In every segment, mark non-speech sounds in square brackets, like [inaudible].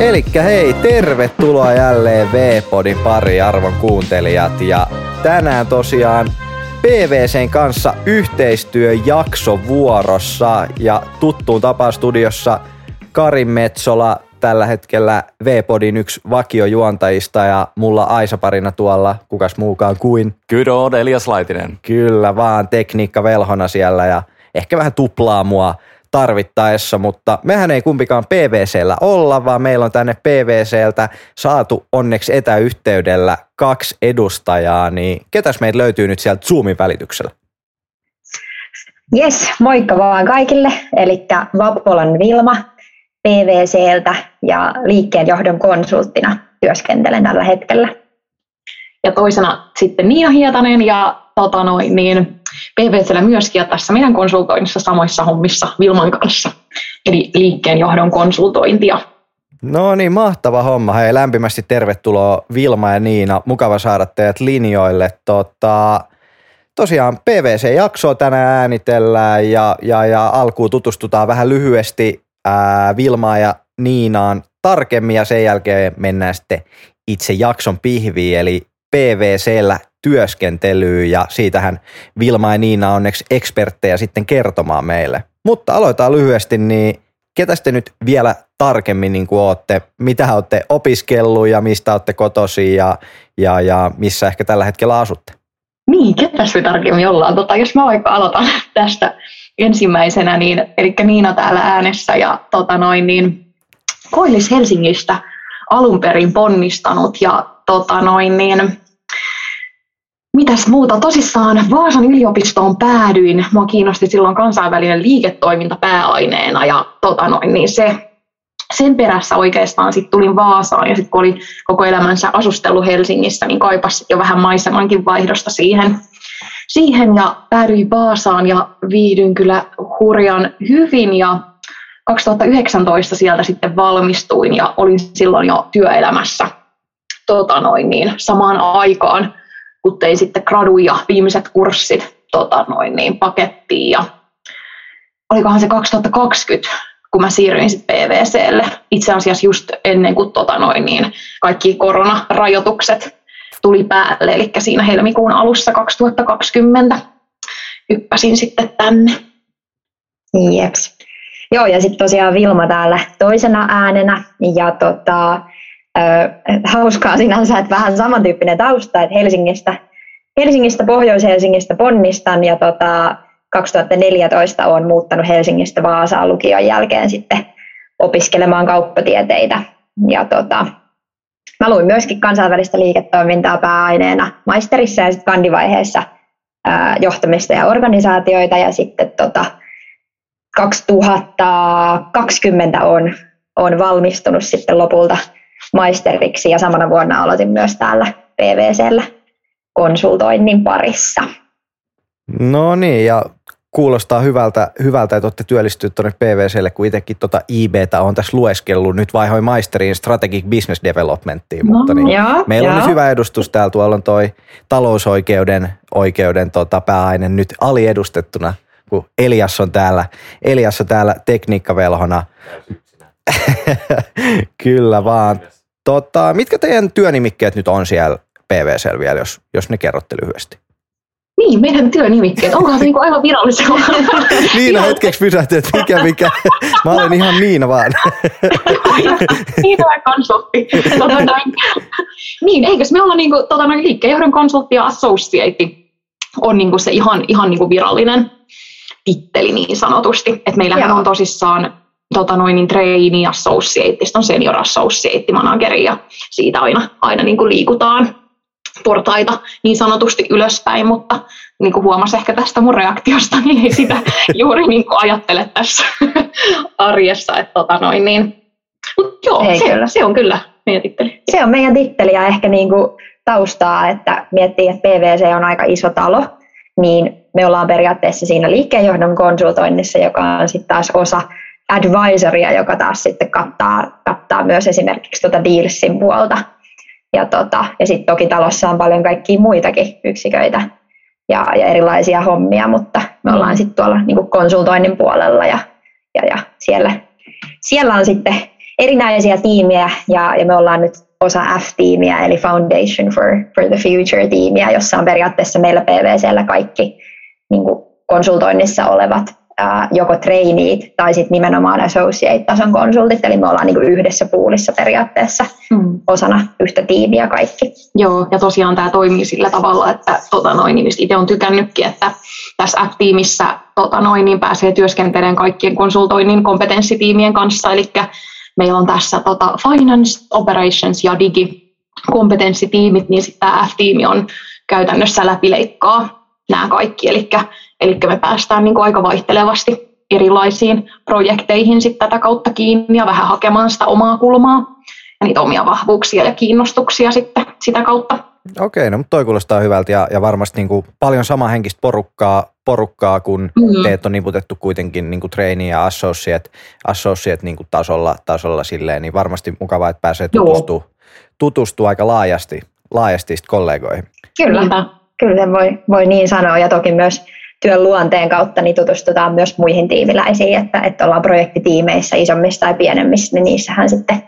Elikkä hei, tervetuloa jälleen V-podin pari arvon kuuntelijat. Ja tänään tosiaan PVCn kanssa yhteistyöjakso vuorossa ja tuttuun tapaan studiossa Karin Metsola, tällä hetkellä V-podin yksi vakiojuontajista ja mulla Aisa-parina tuolla, kukas muukaan kuin. Good Elias Laitinen. Kyllä vaan, tekniikka velhona siellä ja ehkä vähän tuplaa mua tarvittaessa, mutta mehän ei kumpikaan PVCllä olla, vaan meillä on tänne PVCltä saatu onneksi etäyhteydellä kaksi edustajaa, niin ketäs meitä löytyy nyt sieltä Zoomin välityksellä? Yes, moikka vaan kaikille. Eli Vapolan Vilma PVCltä ja liikkeenjohdon konsulttina työskentelen tällä hetkellä. Ja toisena sitten Niina Hietanen ja tota noin, niin PVCllä myöskin ja tässä meidän konsultoinnissa samoissa hommissa Vilman kanssa, eli liikkeenjohdon konsultointia. No niin, mahtava homma. Hei, lämpimästi tervetuloa Vilma ja Niina. Mukava saada teidät linjoille. Tota, tosiaan PVC-jaksoa tänään äänitellään ja, ja, ja alkuun tutustutaan vähän lyhyesti ää, Vilmaa ja Niinaan tarkemmin ja sen jälkeen mennään sitten itse jakson pihviin eli PVCllä työskentelyyn ja siitähän Vilma ja Niina on onneksi eksperttejä sitten kertomaan meille. Mutta aloitetaan lyhyesti, niin ketä te nyt vielä tarkemmin niin kuin ootte, mitä olette opiskellut ja mistä olette kotosi ja, ja, ja missä ehkä tällä hetkellä asutte? Niin, ketäs me tarkemmin ollaan? Tota, jos mä vaikka aloitan [laughs] tästä ensimmäisenä, niin, eli Niina täällä äänessä ja tota noin, niin Koillis Helsingistä alun perin ponnistanut ja tota noin, niin, mitäs muuta? Tosissaan Vaasan yliopistoon päädyin. Mua kiinnosti silloin kansainvälinen liiketoiminta pääaineena ja tota noin, niin se, sen perässä oikeastaan sitten tulin Vaasaan ja sitten kun oli koko elämänsä asustellut Helsingissä, niin kaipas jo vähän maisemankin vaihdosta siihen, siihen ja päädyin Vaasaan ja viihdyin kyllä hurjan hyvin ja 2019 sieltä sitten valmistuin ja olin silloin jo työelämässä tota noin, niin samaan aikaan kun tein sitten gradu ja viimeiset kurssit tota noin, niin pakettiin. Ja olikohan se 2020, kun mä siirryin sitten PVClle. Itse asiassa just ennen kuin tota noin, niin kaikki koronarajoitukset tuli päälle, eli siinä helmikuun alussa 2020 hyppäsin sitten tänne. Jeps. Joo, ja sitten tosiaan Vilma täällä toisena äänenä, ja tota, hauskaa sinänsä, että vähän samantyyppinen tausta, että Helsingistä, Helsingistä Pohjois-Helsingistä ponnistan ja tota, 2014 olen muuttanut Helsingistä Vaasaan lukion jälkeen sitten opiskelemaan kauppatieteitä. Ja tota, mä luin myöskin kansainvälistä liiketoimintaa pääaineena maisterissa ja sitten kandivaiheessa johtamista ja organisaatioita ja sitten tota, 2020 on, on valmistunut sitten lopulta maisteriksi ja samana vuonna aloitin myös täällä PVCllä konsultoinnin parissa. No niin, ja kuulostaa hyvältä, hyvältä että olette työllistyneet tuonne PVClle, kun itsekin tuota IBtä on tässä lueskellut. Nyt vaihoin maisteriin Strategic Business Developmenttiin, no, mutta niin joo, meillä joo. on nyt hyvä edustus täällä. Tuolla on toi talousoikeuden oikeuden tota pääaine nyt aliedustettuna, kun Elias on täällä, Elias on täällä tekniikkavelhona. [laughs] Kyllä vaan. Tota, mitkä teidän työnimikkeet nyt on siellä PVC vielä, jos, jos ne kerrotte lyhyesti? Niin, meidän työnimikkeet. Onkohan se [laughs] niinku aivan virallisella? [laughs] Niina hetkeksi pysähtyi, että mikä mikä. Mä olen ihan Niina vaan. [laughs] Niina vai konsultti. Tota, niin, eikös me olla niinku, tota, noin liikkeenjohdon konsultti ja associate on niinku se ihan, ihan niinku virallinen titteli niin sanotusti. Et meillähän Joo. on tosissaan tota noin, niin trainee associate, on senior associate manageri ja siitä aina, aina niin kuin liikutaan portaita niin sanotusti ylöspäin, mutta niin kuin huomasi ehkä tästä mun reaktiosta, niin ei sitä [laughs] juuri niin kuin ajattele tässä arjessa. Että tota noin, niin. Mut joo, ei se, kyllä. se, on kyllä meidän titteli. Se on meidän titteli ja ehkä niin kuin taustaa, että miettii, että PVC on aika iso talo, niin me ollaan periaatteessa siinä liikkeenjohdon konsultoinnissa, joka on sitten taas osa advisoria, joka taas sitten kattaa, kattaa myös esimerkiksi tuota dealsin puolta. Ja, tota, ja sitten toki talossa on paljon kaikkia muitakin yksiköitä ja, ja erilaisia hommia, mutta me ollaan sitten tuolla niin konsultoinnin puolella ja, ja, ja siellä, siellä on sitten erinäisiä tiimiä ja, ja me ollaan nyt osa F-tiimiä eli Foundation for, for the Future-tiimiä, jossa on periaatteessa meillä PVCllä kaikki niin kuin konsultoinnissa olevat ää, joko traineet tai sitten nimenomaan associate-tason konsultit, eli me ollaan niin kuin yhdessä puulissa periaatteessa mm. osana yhtä tiimiä kaikki. Joo, ja tosiaan tämä toimii sillä tavalla, että tota noin, niin itse on tykännytkin, että tässä F-tiimissä tota noin, niin pääsee työskentelemään kaikkien konsultoinnin kompetenssitiimien kanssa, eli meillä on tässä tota finance, operations ja digi kompetenssitiimit, niin sitten tämä F-tiimi on käytännössä läpileikkaa nämä kaikki, eli, eli me päästään niin kuin aika vaihtelevasti erilaisiin projekteihin sitten tätä kautta kiinni ja vähän hakemaan sitä omaa kulmaa ja niitä omia vahvuuksia ja kiinnostuksia sitten sitä kautta. Okei, no mutta toi kuulostaa hyvältä ja, ja varmasti niin kuin paljon samanhenkistä porukkaa, porukkaa kun mm. teet on niputettu kuitenkin niin kuin trainee ja associate, associate niin kuin tasolla, tasolla silleen, niin varmasti mukavaa, että pääsee tutustua, tutustua aika laajasti, laajasti kollegoihin. Kyllä, kyllä voi, voi niin sanoa ja toki myös työn luonteen kautta niin tutustutaan myös muihin tiimiläisiin, että, että ollaan projektitiimeissä isommissa tai pienemmissä, niin niissähän sitten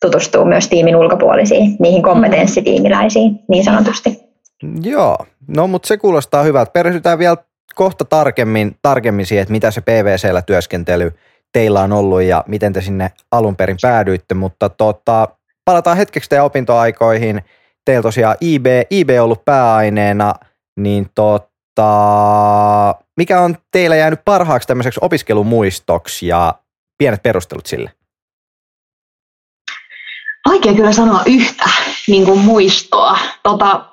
tutustuu myös tiimin ulkopuolisiin, niihin kompetenssitiimiläisiin niin sanotusti. Joo, no mutta se kuulostaa hyvältä. Perehdytään vielä kohta tarkemmin, tarkemmin siihen, että mitä se PVCllä työskentely teillä on ollut ja miten te sinne alun perin päädyitte, mutta tota, palataan hetkeksi teidän opintoaikoihin. Teillä tosiaan IB, IB on ollut pääaineena, niin tota, mikä on teillä jäänyt parhaaksi tämmöiseksi opiskelumuistoksi ja pienet perustelut sille? Vaikea kyllä sanoa yhtä niin kuin muistoa, tota,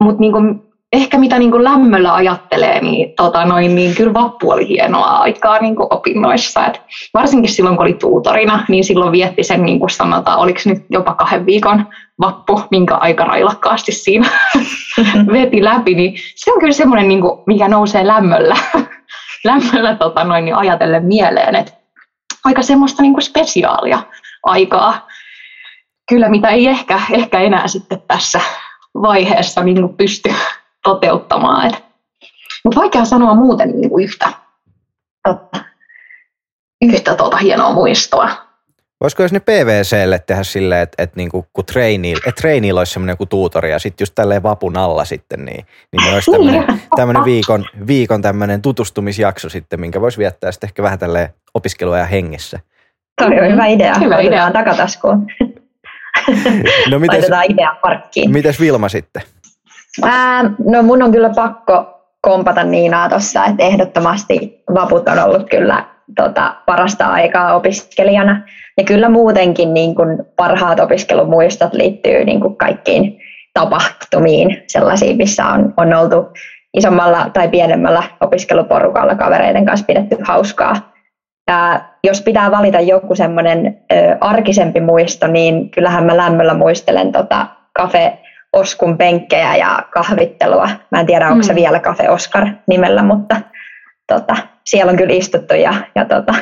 mutta niin ehkä mitä niin kuin lämmöllä ajattelee, niin, tota noin, niin kyllä vappu oli hienoa aikaa niin kuin opinnoissa. Et varsinkin silloin, kun oli tuutorina, niin silloin vietti sen, niin kuin sanotaan, oliko nyt jopa kahden viikon vappu, minkä aika railakkaasti siinä veti läpi. Niin se on kyllä semmoinen, niin kuin, mikä nousee lämmöllä, [laughs] lämmöllä tota noin, niin ajatellen mieleen. Et aika semmoista niin kuin spesiaalia aikaa kyllä mitä ei ehkä, ehkä enää sitten tässä vaiheessa niin pysty toteuttamaan. Mutta vaikea sanoa muuten niin kuin yhtä, totta, yhtä tuota hienoa muistoa. Voisiko jos ne PVClle tehdä silleen, että, että niinku, kun että trainee olisi semmoinen kuin tuutori ja sitten just tälleen vapun alla sitten, niin, niin olisi tämmöinen [laughs] viikon, viikon tämmöinen tutustumisjakso sitten, minkä voisi viettää sitten ehkä vähän tälleen opiskeluajan hengessä. Toi on hyvä idea. Hyvä idea. takataskuun. No mites, Laitetaan idea parkkiin. Mites Vilma sitten? Ää, no mun on kyllä pakko kompata Niinaa tuossa, että ehdottomasti vaput on ollut kyllä tota, parasta aikaa opiskelijana. Ja kyllä muutenkin niin kun parhaat opiskelumuistot liittyy niin kun kaikkiin tapahtumiin, sellaisiin, missä on, on oltu isommalla tai pienemmällä opiskeluporukalla kavereiden kanssa pidetty hauskaa. Ja jos pitää valita joku semmoinen arkisempi muisto, niin kyllähän mä lämmöllä muistelen tota Cafe Oskun penkkejä ja kahvittelua. Mä en tiedä, onko mm. se vielä Cafe Oscar nimellä, mutta tota, siellä on kyllä istuttu ja, ja tota,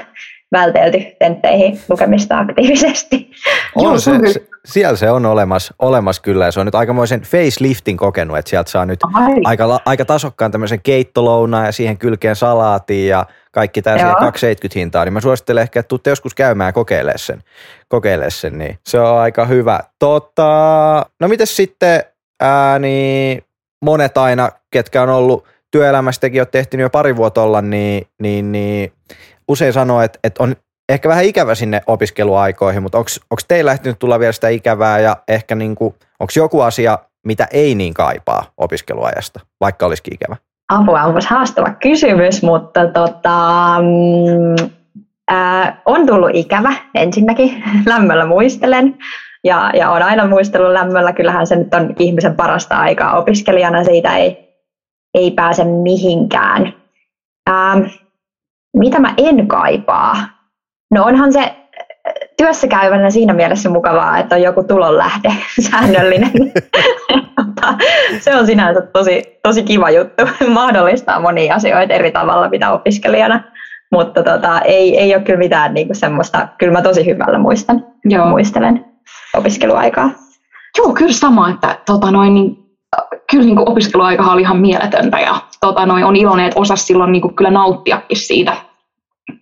vältelty tentteihin lukemista aktiivisesti. On se, se, siellä se on olemassa, olemassa kyllä ja se on nyt aikamoisen faceliftin kokenut, että sieltä saa nyt aika, aika tasokkaan tämmöisen keittolouna ja siihen kylkeen salaatiin ja kaikki tämä 270 hintaa, niin mä suosittelen ehkä, että tuutte joskus käymään ja kokeilemaan sen, kokeilemaan sen niin se on aika hyvä. Tota, no mites sitten, ää, niin monet aina, ketkä on ollut työelämässä, tekin olette tehty jo pari vuotta olla, niin, niin, niin usein sanoo, että, että on ehkä vähän ikävä sinne opiskeluaikoihin, mutta onko teillä ehtinyt tulla vielä sitä ikävää ja ehkä niin onko joku asia, mitä ei niin kaipaa opiskeluajasta, vaikka olisikin ikävä? Apua, onpas haastava kysymys, mutta tota, mm, ää, on tullut ikävä ensinnäkin, [laughs] lämmöllä muistelen. Ja, ja on aina muistellut lämmöllä, kyllähän se nyt on ihmisen parasta aikaa opiskelijana, siitä ei, ei pääse mihinkään. Ää, mitä mä en kaipaa? No onhan se työssä käyvänä siinä mielessä mukavaa, että on joku tulonlähde [laughs] säännöllinen. [laughs] se on sinänsä tosi, tosi kiva juttu. [laughs] Mahdollistaa monia asioita eri tavalla, mitä opiskelijana. Mutta tota, ei, ei ole kyllä mitään niinku semmoista, kyllä mä tosi hyvällä muistan, Joo. muistelen opiskeluaikaa. Joo, kyllä sama, että tota noin, niin, kyllä niin opiskeluaika oli ihan mieletöntä ja tota noin, on iloinen, että osasi silloin niin kyllä nauttiakin siitä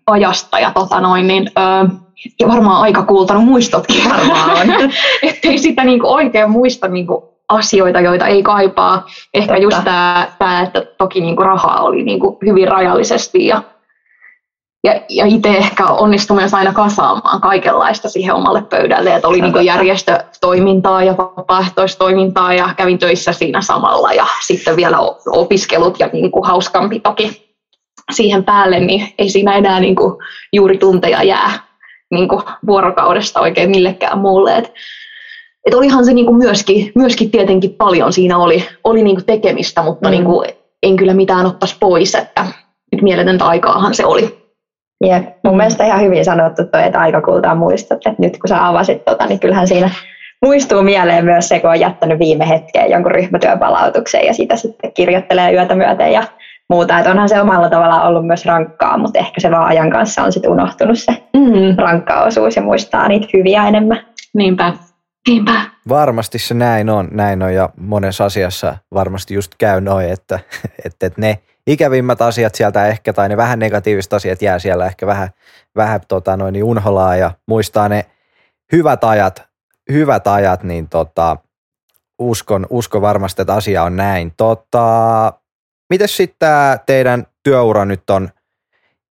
ajasta. Ja tota noin, niin, öö, ja varmaan aika kuultanut muistotkin varmaan. [laughs] Ettei sitä niin kuin oikein muista niin kuin asioita, joita ei kaipaa. Ehkä Totta. just tämä, tämä, että toki niin kuin rahaa oli niin kuin hyvin rajallisesti ja ja, ja itse ehkä onnistui myös aina kasaamaan kaikenlaista siihen omalle pöydälle, että oli niin järjestötoimintaa ja vapaaehtoistoimintaa ja kävin töissä siinä samalla ja sitten vielä opiskelut ja niin kuin hauskanpitoki siihen päälle, niin ei siinä enää niin kuin juuri tunteja jää niin kuin vuorokaudesta oikein millekään muulle. Et, et olihan se niin kuin myöskin, myöskin tietenkin paljon siinä oli, oli niin kuin tekemistä, mutta mm. niin kuin en kyllä mitään ottaisi pois, että nyt mieletöntä aikaahan se oli. Jep, mun mm. mielestä ihan hyvin sanottu toi, että aikakultaa muistat, että nyt kun sä avasit tota, niin kyllähän siinä muistuu mieleen myös se, kun on jättänyt viime hetkeen jonkun ryhmätyöpalautuksen ja sitä sitten kirjoittelee yötä myöten ja muuta. Että onhan se omalla tavallaan ollut myös rankkaa, mutta ehkä se vaan ajan kanssa on sitten unohtunut se mm. rankka osuus ja muistaa niitä hyviä enemmän. Niinpä. Niinpä. Varmasti se näin on, näin on ja monessa asiassa varmasti just käy noin, että, että, että ne ikävimmät asiat sieltä ehkä, tai ne vähän negatiiviset asiat jää siellä ehkä vähän, vähän tota noin, niin unholaa ja muistaa ne hyvät ajat, hyvät ajat niin tota, uskon, uskon varmasti, että asia on näin. Tota, miten sitten teidän työura nyt on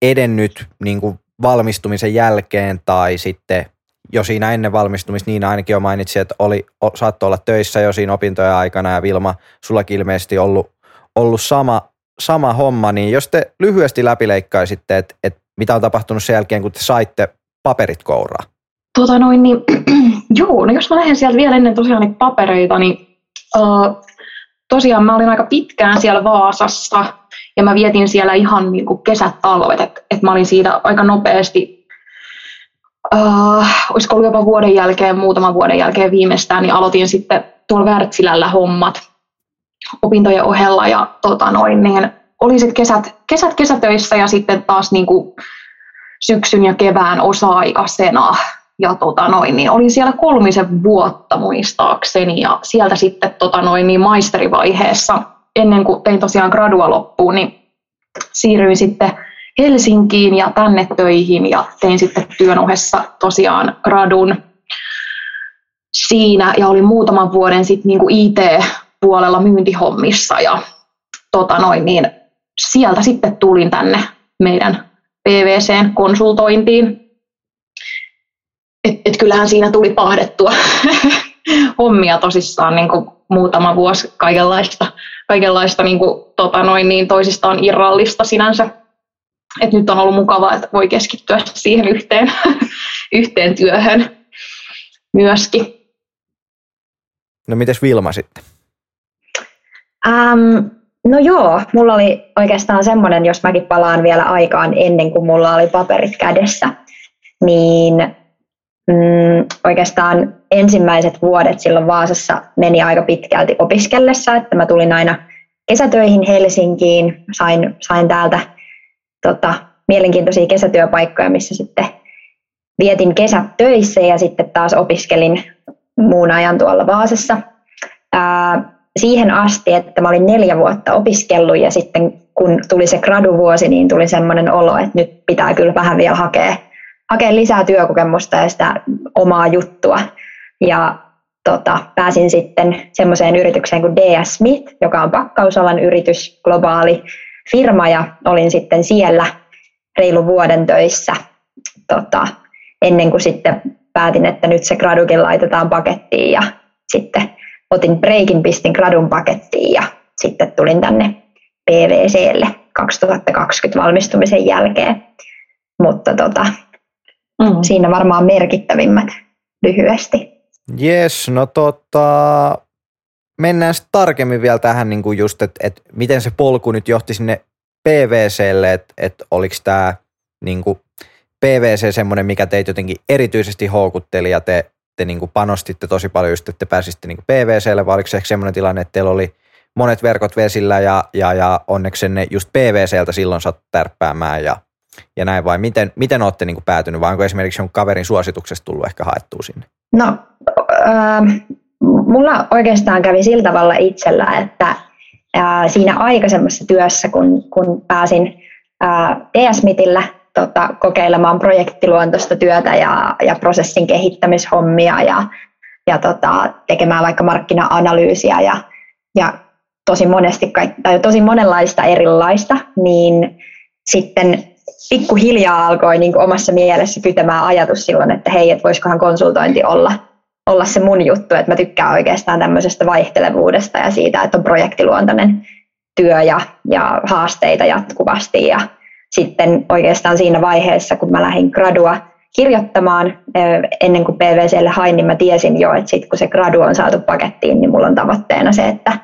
edennyt niin kuin valmistumisen jälkeen tai sitten jo siinä ennen valmistumista, niin ainakin jo mainitsi, että oli, saattoi olla töissä jo siinä opintojen aikana ja Vilma, sullakin ilmeisesti ollut, ollut sama, sama homma, niin jos te lyhyesti läpileikkaisitte, että, että mitä on tapahtunut sen jälkeen, kun te saitte paperit kouraa? Tota noin, niin, [clears throat] joo, no jos mä lähden sieltä vielä ennen tosiaan niitä papereita, niin uh, tosiaan mä olin aika pitkään siellä Vaasassa ja mä vietin siellä ihan niin kuin kesät, talvet, että et mä olin siitä aika nopeasti, uh, olisiko ollut jopa vuoden jälkeen, muutaman vuoden jälkeen viimeistään, niin aloitin sitten tuolla Wärtsilällä hommat opintojen ohella ja tota noin, niin oli sitten kesät, kesät kesätöissä ja sitten taas niin kuin syksyn ja kevään osa-aikaisena. Ja tota noin, niin olin siellä kolmisen vuotta muistaakseni ja sieltä sitten tota noin, niin maisterivaiheessa ennen kuin tein tosiaan gradua loppuun, niin siirryin sitten Helsinkiin ja tänne töihin ja tein sitten työn ohessa tosiaan gradun siinä. Ja olin muutaman vuoden sitten niin IT puolella myyntihommissa ja tota noin, niin sieltä sitten tulin tänne meidän PVCn konsultointiin. Et, et kyllähän siinä tuli pahdettua [laughs] hommia tosissaan niin kuin muutama vuosi kaikenlaista, kaikenlaista niin kuin, tota noin, niin toisistaan irrallista sinänsä. Et nyt on ollut mukavaa, että voi keskittyä siihen yhteen, [laughs] yhteen työhön myöskin. No mites Vilma sitten? Um, no joo, mulla oli oikeastaan semmoinen, jos mäkin palaan vielä aikaan ennen kuin mulla oli paperit kädessä, niin mm, oikeastaan ensimmäiset vuodet silloin Vaasassa meni aika pitkälti opiskellessa, että mä tulin aina kesätöihin Helsinkiin, sain, sain täältä tota, mielenkiintoisia kesätyöpaikkoja, missä sitten vietin kesät töissä ja sitten taas opiskelin muun ajan tuolla Vaasassa. Ää, siihen asti, että mä olin neljä vuotta opiskellut ja sitten kun tuli se graduvuosi, niin tuli semmoinen olo, että nyt pitää kyllä vähän vielä hakea, hakea lisää työkokemusta ja sitä omaa juttua. Ja tota, pääsin sitten semmoiseen yritykseen kuin DS Smith, joka on pakkausalan yritys, globaali firma ja olin sitten siellä reilu vuoden töissä tota, ennen kuin sitten päätin, että nyt se gradukin laitetaan pakettiin ja sitten otin breikin, pistin gradun pakettiin ja sitten tulin tänne PVClle 2020 valmistumisen jälkeen. Mutta tota, mm. siinä varmaan merkittävimmät lyhyesti. Yes, no tota, mennään sitten tarkemmin vielä tähän niin kuin just, että et miten se polku nyt johti sinne PVClle, että et oliko tämä niin kuin PVC semmoinen, mikä teitä jotenkin erityisesti houkutteli ja te te niin kuin panostitte tosi paljon just, että te pääsitte niin PVClle, vai oliko se ehkä semmoinen tilanne, että teillä oli monet verkot vesillä ja, ja, ja onneksi ne just PVCltä silloin saat tärppäämään ja, ja näin vai miten, miten olette niin kuin päätynyt vai onko esimerkiksi jonkun kaverin suosituksesta tullut ehkä haettua sinne? No, äh, mulla oikeastaan kävi sillä tavalla itsellä, että äh, siinä aikaisemmassa työssä, kun, kun pääsin äh, DS-mitillä tota, kokeilemaan projektiluontoista työtä ja, ja prosessin kehittämishommia ja, ja tota, tekemään vaikka markkina-analyysiä ja, ja tosi monesti tai tosi monenlaista erilaista, niin sitten pikkuhiljaa alkoi niin omassa mielessä kytemään ajatus silloin, että hei, että voisikohan konsultointi olla, olla se mun juttu, että mä tykkään oikeastaan tämmöisestä vaihtelevuudesta ja siitä, että on projektiluontainen työ ja, ja haasteita jatkuvasti ja sitten oikeastaan siinä vaiheessa, kun mä lähdin gradua kirjoittamaan ennen kuin PVClle hain, niin mä tiesin jo, että sitten kun se gradu on saatu pakettiin, niin mulla on tavoitteena se, että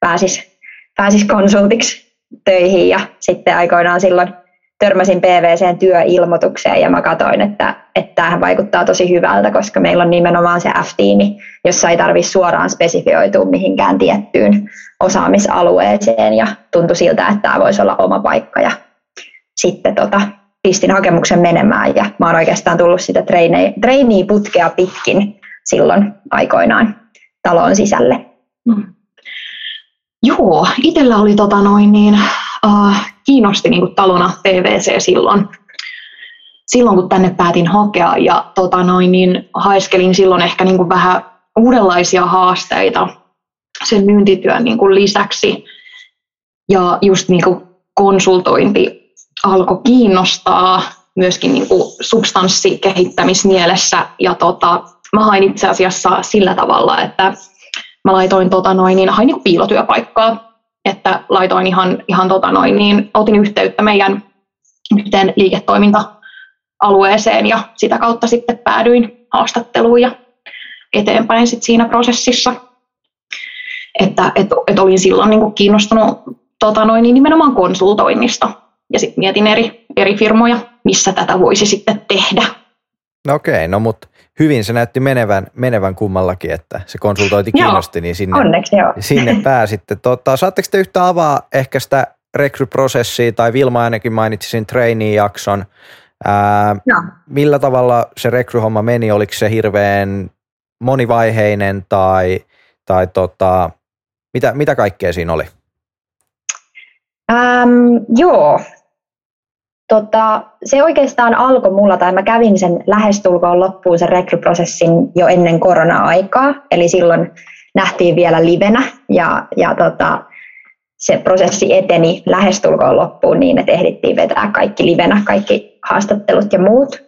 pääsis, pääsis konsultiksi töihin. Ja sitten aikoinaan silloin törmäsin PVCn työilmoitukseen ja mä katsoin, että, että tämähän vaikuttaa tosi hyvältä, koska meillä on nimenomaan se F-tiimi, jossa ei tarvitse suoraan spesifioitua mihinkään tiettyyn osaamisalueeseen. Ja tuntui siltä, että tämä voisi olla oma paikka ja sitten tota, pistin hakemuksen menemään ja mä oon oikeastaan tullut sitä trainee-putkea pitkin silloin aikoinaan talon sisälle. Hmm. Joo, itsellä oli tota noin niin, äh, kiinnosti niin kuin talona PVC silloin, silloin, kun tänne päätin hakea ja tota noin, niin haiskelin silloin ehkä niin kuin vähän uudenlaisia haasteita sen myyntityön niin kuin lisäksi. Ja just niin kuin konsultointi alkoi kiinnostaa myöskin niin kuin substanssikehittämismielessä. Ja tota, mä hain itse asiassa sillä tavalla, että mä laitoin tota noin, niin hain niin kuin piilotyöpaikkaa että laitoin ihan, ihan tota noin, niin otin yhteyttä meidän yhteen liiketoiminta-alueeseen ja sitä kautta sitten päädyin haastatteluun ja eteenpäin sit siinä prosessissa. Että et, et olin silloin niin kuin kiinnostunut tota noin, niin nimenomaan konsultoinnista ja sitten mietin eri, eri firmoja, missä tätä voisi sitten tehdä. No okei, no mutta hyvin se näytti menevän, menevän kummallakin, että se konsultointi kiinnosti, joo, niin sinne, onneksi, joo. sinne [laughs] pääsitte. Tota, saatteko te yhtä avaa ehkä sitä rekryprosessia, tai Vilma ainakin mainitsi sen trainee-jakson. Ää, millä tavalla se rekryhomma meni? Oliko se hirveän monivaiheinen tai, tai tota, mitä, mitä kaikkea siinä oli? Ähm, joo, Tota, se oikeastaan alkoi mulla, tai mä kävin sen lähestulkoon loppuun sen rekryprosessin jo ennen korona-aikaa, eli silloin nähtiin vielä livenä, ja, ja tota, se prosessi eteni lähestulkoon loppuun niin, että ehdittiin vetää kaikki livenä, kaikki haastattelut ja muut.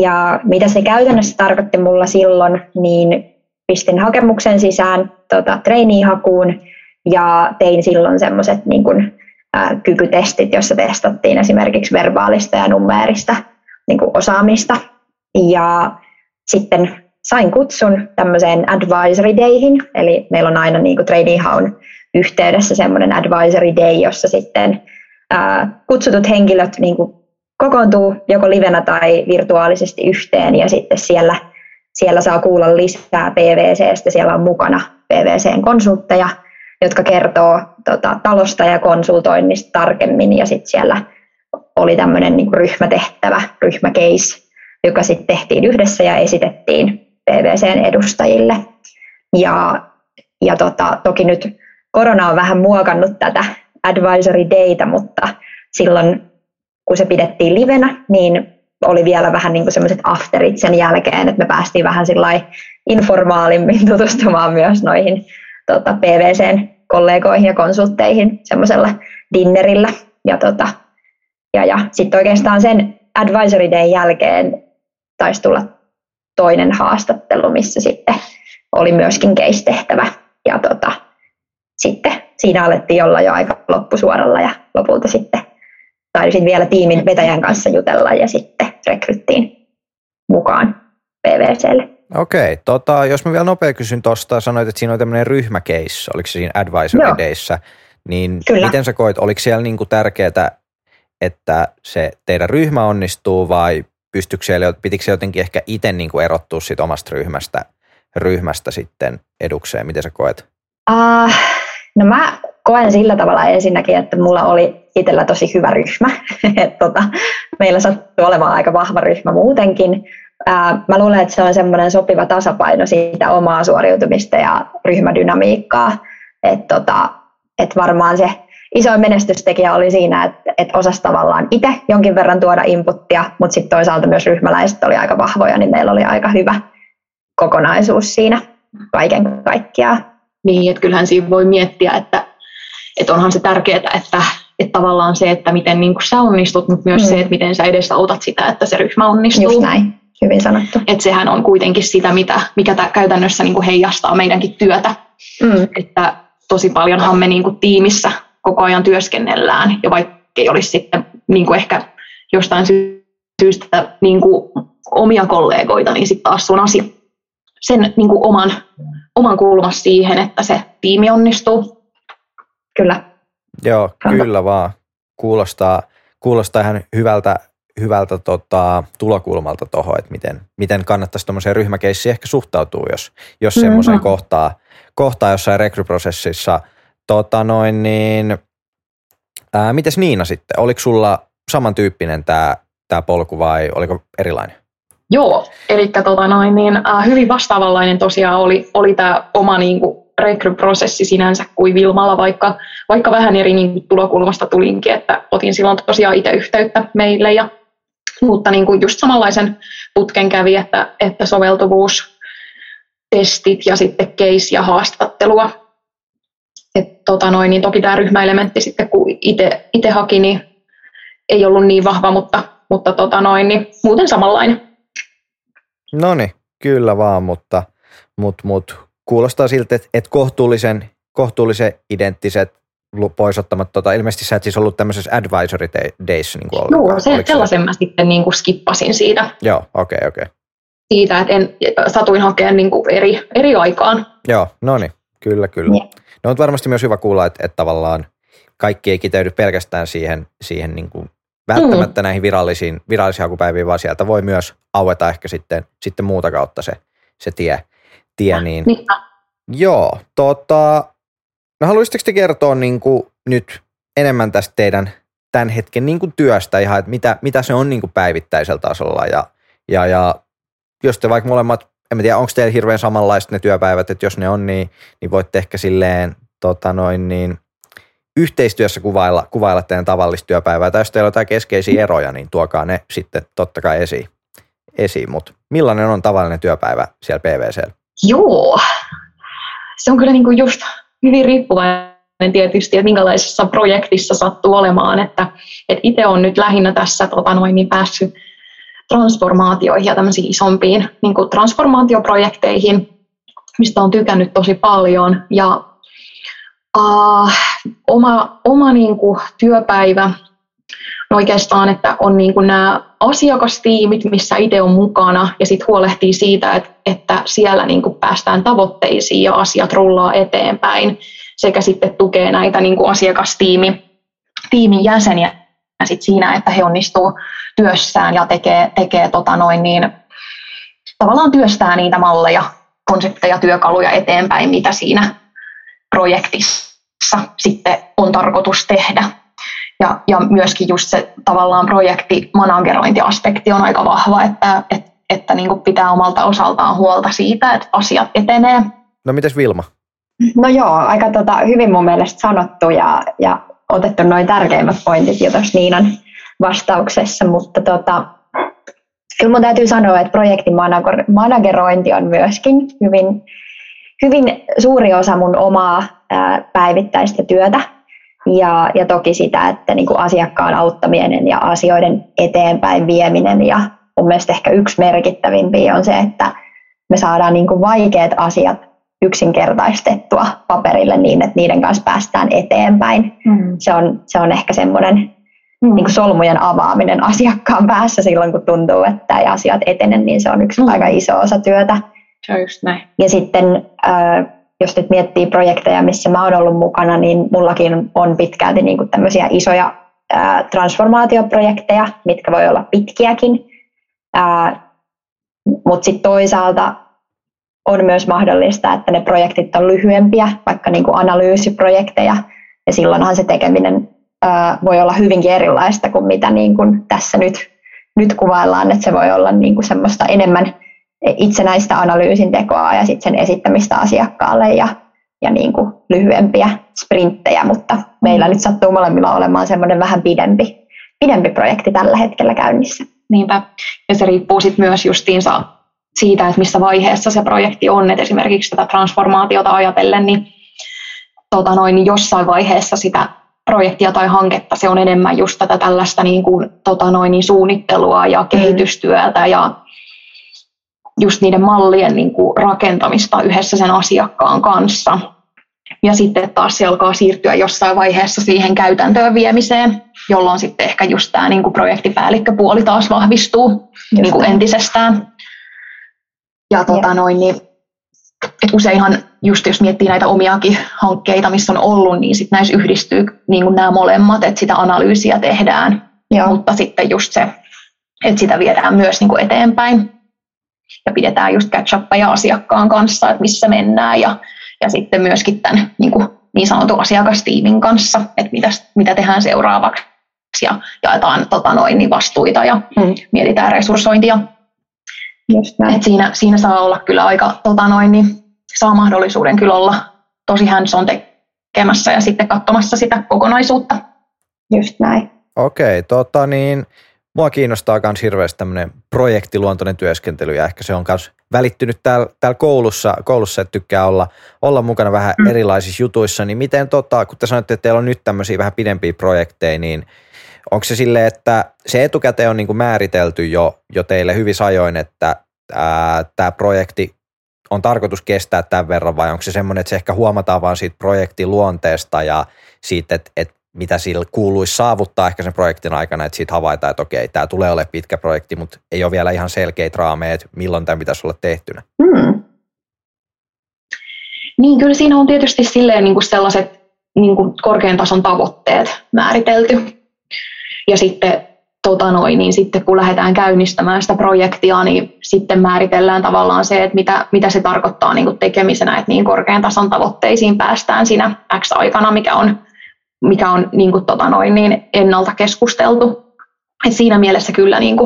Ja mitä se käytännössä tarkoitti mulla silloin, niin pistin hakemuksen sisään tota, trainee-hakuun ja tein silloin semmoiset niin kuin, kykytestit, jossa testattiin esimerkiksi verbaalista ja numeerista niin kuin osaamista. Ja sitten sain kutsun tämmöiseen advisory dayhin, eli meillä on aina niin kuin trainee yhteydessä semmoinen advisory day, jossa sitten ää, kutsutut henkilöt niin kuin kokoontuu joko livenä tai virtuaalisesti yhteen ja sitten siellä, siellä saa kuulla lisää PVCstä, siellä on mukana PVCn konsultteja – jotka kertoo tota, talosta ja konsultoinnista tarkemmin. Ja sitten siellä oli tämmöinen niin ryhmätehtävä, ryhmäcase, joka sitten tehtiin yhdessä ja esitettiin PVCn edustajille. Ja, ja tota, toki nyt korona on vähän muokannut tätä advisory data, mutta silloin kun se pidettiin livenä, niin oli vielä vähän niin kuin semmoiset afterit sen jälkeen, että me päästiin vähän informaalimmin tutustumaan myös noihin tota, PVCn kollegoihin ja konsultteihin semmoisella dinnerillä. Ja, tota, ja, ja sitten oikeastaan sen advisory day jälkeen taisi tulla toinen haastattelu, missä sitten oli myöskin case-tehtävä. Ja tota, sitten siinä alettiin olla jo aika loppusuoralla ja lopulta sitten taisin vielä tiimin vetäjän kanssa jutella ja sitten rekryttiin mukaan PVClle. Okei, tota, jos mä vielä nopea kysyn tuosta, sanoit, että siinä on tämmöinen ryhmäkeissa, oliko se siinä Advisory Joo. Dayssä, niin Kyllä. miten sä koit, oliko siellä niinku tärkeää, että se teidän ryhmä onnistuu vai pystyykö siellä, pitikö se jotenkin ehkä itse niinku erottua siitä omasta ryhmästä, ryhmästä sitten edukseen, miten sä koet? Uh, no mä koen sillä tavalla ensinnäkin, että mulla oli itsellä tosi hyvä ryhmä. [laughs] Et tota, meillä sattui olemaan aika vahva ryhmä muutenkin, ää, mä luulen, että se on semmoinen sopiva tasapaino siitä omaa suoriutumista ja ryhmädynamiikkaa. Että tota, et varmaan se iso menestystekijä oli siinä, että, että osasi tavallaan itse jonkin verran tuoda inputtia, mutta sitten toisaalta myös ryhmäläiset oli aika vahvoja, niin meillä oli aika hyvä kokonaisuus siinä kaiken kaikkiaan. Niin, että kyllähän siinä voi miettiä, että, että onhan se tärkeää, että, että tavallaan se, että miten niin kuin sä onnistut, mutta myös mm. se, että miten sä edes autat sitä, että se ryhmä onnistuu. Just näin, hyvin sanottu. Että sehän on kuitenkin sitä, mitä, mikä tää käytännössä niin kuin heijastaa meidänkin työtä. Mm. Että tosi paljonhan me niin kuin tiimissä koko ajan työskennellään, ja vaikka ei olisi sitten niin kuin ehkä jostain syystä niin kuin omia kollegoita, niin sitten taas sun asia sen niin kuin oman, oman kulmas siihen, että se tiimi onnistuu. Kyllä. Joo, kyllä vaan. Kuulostaa, kuulostaa ihan hyvältä, hyvältä tota, tulokulmalta tuohon, että miten, miten kannattaisi tuommoiseen ryhmäkeissiin ehkä suhtautua, jos, jos mm-hmm. semmoisen kohtaa, kohtaa jossain rekryprosessissa. Tota noin, niin, ää, mites Niina sitten? Oliko sulla samantyyppinen tämä tää polku vai oliko erilainen? Joo, eli tota noin, niin, äh, hyvin vastaavanlainen tosiaan oli, oli tämä oma niin kuin, rekryprosessi sinänsä kuin Vilmalla, vaikka, vaikka vähän eri niin kuin, tulokulmasta tulinkin, että otin silloin tosiaan itse yhteyttä meille, ja, mutta niin kuin, just samanlaisen putken kävi, että, että soveltuvuus, testit ja sitten case ja haastattelua. Et, tota noin, niin toki tämä ryhmäelementti sitten, kun itse haki, niin ei ollut niin vahva, mutta, mutta tota noin, niin muuten samanlainen. No niin, kyllä vaan, mutta mut, mut, kuulostaa siltä, että et kohtuullisen, kohtuullisen identtiset pois ottamat, tota, ilmeisesti sä et siis ollut tämmöisessä advisory days niin kuin Joo, se, sellaisen se? mä sitten niin kuin skippasin siitä. Joo, okei, okay, okei. Okay. Siitä, että en, satuin hakemaan niin kuin eri, eri aikaan. Joo, no niin, kyllä, kyllä. Yeah. No on varmasti myös hyvä kuulla, että, että tavallaan kaikki ei kiteydy pelkästään siihen, siihen niin kuin välttämättä mm. näihin virallisiin, virallisiin hakupäiviin, vaan sieltä voi myös aueta ehkä sitten, sitten muuta kautta se, se tie. tie niin. niin. Joo, tota, no haluaisitteko te kertoa niin kuin nyt enemmän tästä teidän tämän hetken niin kuin työstä ihan, että mitä, mitä se on niin kuin päivittäisellä tasolla ja, ja, ja jos te vaikka molemmat, en tiedä, onko teillä hirveän samanlaiset ne työpäivät, että jos ne on, niin, niin voitte ehkä silleen tota noin niin, yhteistyössä kuvailla, kuvailla teidän tavallista työpäivää. Tai jos teillä on jotain keskeisiä eroja, niin tuokaa ne sitten totta kai esiin. esiin. Mutta millainen on tavallinen työpäivä siellä PVC? Joo, se on kyllä niinku just hyvin riippuvainen tietysti, että minkälaisessa projektissa sattuu olemaan. Että, että itse olen nyt lähinnä tässä tota noin, niin päässyt transformaatioihin ja tämmöisiin isompiin niin kuin transformaatioprojekteihin, mistä on tykännyt tosi paljon. Ja uh, oma, oma niin kuin, työpäivä no oikeastaan, että on niin kuin nämä asiakastiimit, missä itse on mukana ja sitten huolehtii siitä, että, että siellä niin kuin päästään tavoitteisiin ja asiat rullaa eteenpäin sekä sitten tukee näitä niin kuin asiakastiimi, tiimin jäseniä ja sit siinä, että he onnistuu työssään ja tekee, tekee tota noin niin, tavallaan työstää niitä malleja, konsepteja, työkaluja eteenpäin, mitä siinä projektissa sitten on tarkoitus tehdä. Ja, ja myöskin just se tavallaan projektimanagerointiaspekti on aika vahva, että, että, että niin kuin pitää omalta osaltaan huolta siitä, että asiat etenee. No mites Vilma? No joo, aika tota, hyvin mun mielestä sanottu ja, ja otettu noin tärkeimmät pointit jo tuossa Niinan vastauksessa, mutta tota, kyllä mun täytyy sanoa, että projektin managerointi on myöskin hyvin hyvin suuri osa mun omaa ää, päivittäistä työtä ja, ja toki sitä, että niin kuin asiakkaan auttaminen ja asioiden eteenpäin vieminen ja mun mielestä ehkä yksi merkittävimpi on se, että me saadaan niin kuin vaikeat asiat yksinkertaistettua paperille niin, että niiden kanssa päästään eteenpäin. Mm. Se, on, se on ehkä semmoinen mm. niin kuin solmujen avaaminen asiakkaan päässä silloin, kun tuntuu, että ei asiat etene, niin se on yksi mm. aika iso osa työtä. Se on just näin. Ja sitten jos nyt miettii projekteja, missä mä oon ollut mukana, niin mullakin on pitkälti niin kuin tämmöisiä isoja transformaatioprojekteja, mitkä voi olla pitkiäkin. Mutta sitten toisaalta on myös mahdollista, että ne projektit on lyhyempiä, vaikka niin kuin analyysiprojekteja, ja silloinhan se tekeminen voi olla hyvinkin erilaista kuin mitä niin kuin tässä nyt, nyt kuvaillaan, että se voi olla niin kuin semmoista enemmän itsenäistä analyysin tekoa ja sitten sen esittämistä asiakkaalle ja, ja niin kuin lyhyempiä sprinttejä, mutta meillä mm. nyt sattuu molemmilla olemaan semmoinen vähän pidempi, pidempi projekti tällä hetkellä käynnissä. Niinpä. Ja se riippuu sitten myös justiinsa siitä, että missä vaiheessa se projekti on. Et esimerkiksi tätä transformaatiota ajatellen, niin, tota noin, niin jossain vaiheessa sitä projektia tai hanketta, se on enemmän just tätä tällaista niin kuin, tota noin, niin suunnittelua ja mm. kehitystyötä ja just niiden mallien niin kuin rakentamista yhdessä sen asiakkaan kanssa. Ja sitten taas se alkaa siirtyä jossain vaiheessa siihen käytäntöön viemiseen, jolloin sitten ehkä just tämä niin kuin projektipäällikköpuoli taas vahvistuu niin kuin entisestään. Ja tota noin, niin, et useinhan just jos miettii näitä omiakin hankkeita, missä on ollut, niin sitten näissä yhdistyy niin kuin nämä molemmat, että sitä analyysiä tehdään, Joo. mutta sitten just se, että sitä viedään myös niin kuin eteenpäin ja pidetään just catch ja asiakkaan kanssa, että missä mennään ja, ja sitten myöskin tämän niin, kuin niin sanotun asiakastiimin kanssa, että mitä, mitä tehdään seuraavaksi ja jaetaan tota noin, niin vastuita ja hmm. mietitään resurssointia. Just näin. Et siinä, siinä saa olla kyllä aika, tota noin, niin saa mahdollisuuden kyllä olla tosi hands on tekemässä ja sitten katsomassa sitä kokonaisuutta. Just näin. Okei, okay, tota niin, mua kiinnostaa myös hirveästi tämmöinen projektiluontoinen työskentely ja ehkä se on myös välittynyt täällä, täällä koulussa, koulussa, että tykkää olla, olla mukana vähän mm. erilaisissa jutuissa, niin miten tota, kun te sanoitte, että teillä on nyt tämmöisiä vähän pidempiä projekteja, niin onko se silleen, että se etukäteen on niin kuin määritelty jo, jo teille hyvin ajoin, että tämä projekti on tarkoitus kestää tämän verran vai onko se semmoinen, että se ehkä huomataan vaan siitä projektin luonteesta ja siitä, että, että mitä sillä kuuluisi saavuttaa ehkä sen projektin aikana, että siitä havaitaan, että okei, tämä tulee olemaan pitkä projekti, mutta ei ole vielä ihan selkeitä raameja, että milloin tämä pitäisi olla tehtynä. Hmm. Niin, kyllä siinä on tietysti silleen niin kuin sellaiset niin kuin korkean tason tavoitteet määritelty. Ja sitten tota noin, niin sitten kun lähdetään käynnistämään sitä projektia, niin sitten määritellään tavallaan se, että mitä, mitä se tarkoittaa niin kuin tekemisenä, että niin korkean tason tavoitteisiin päästään siinä X-aikana, mikä on, mikä on niin kuin, tota noin, niin ennalta keskusteltu. Et siinä mielessä kyllä niin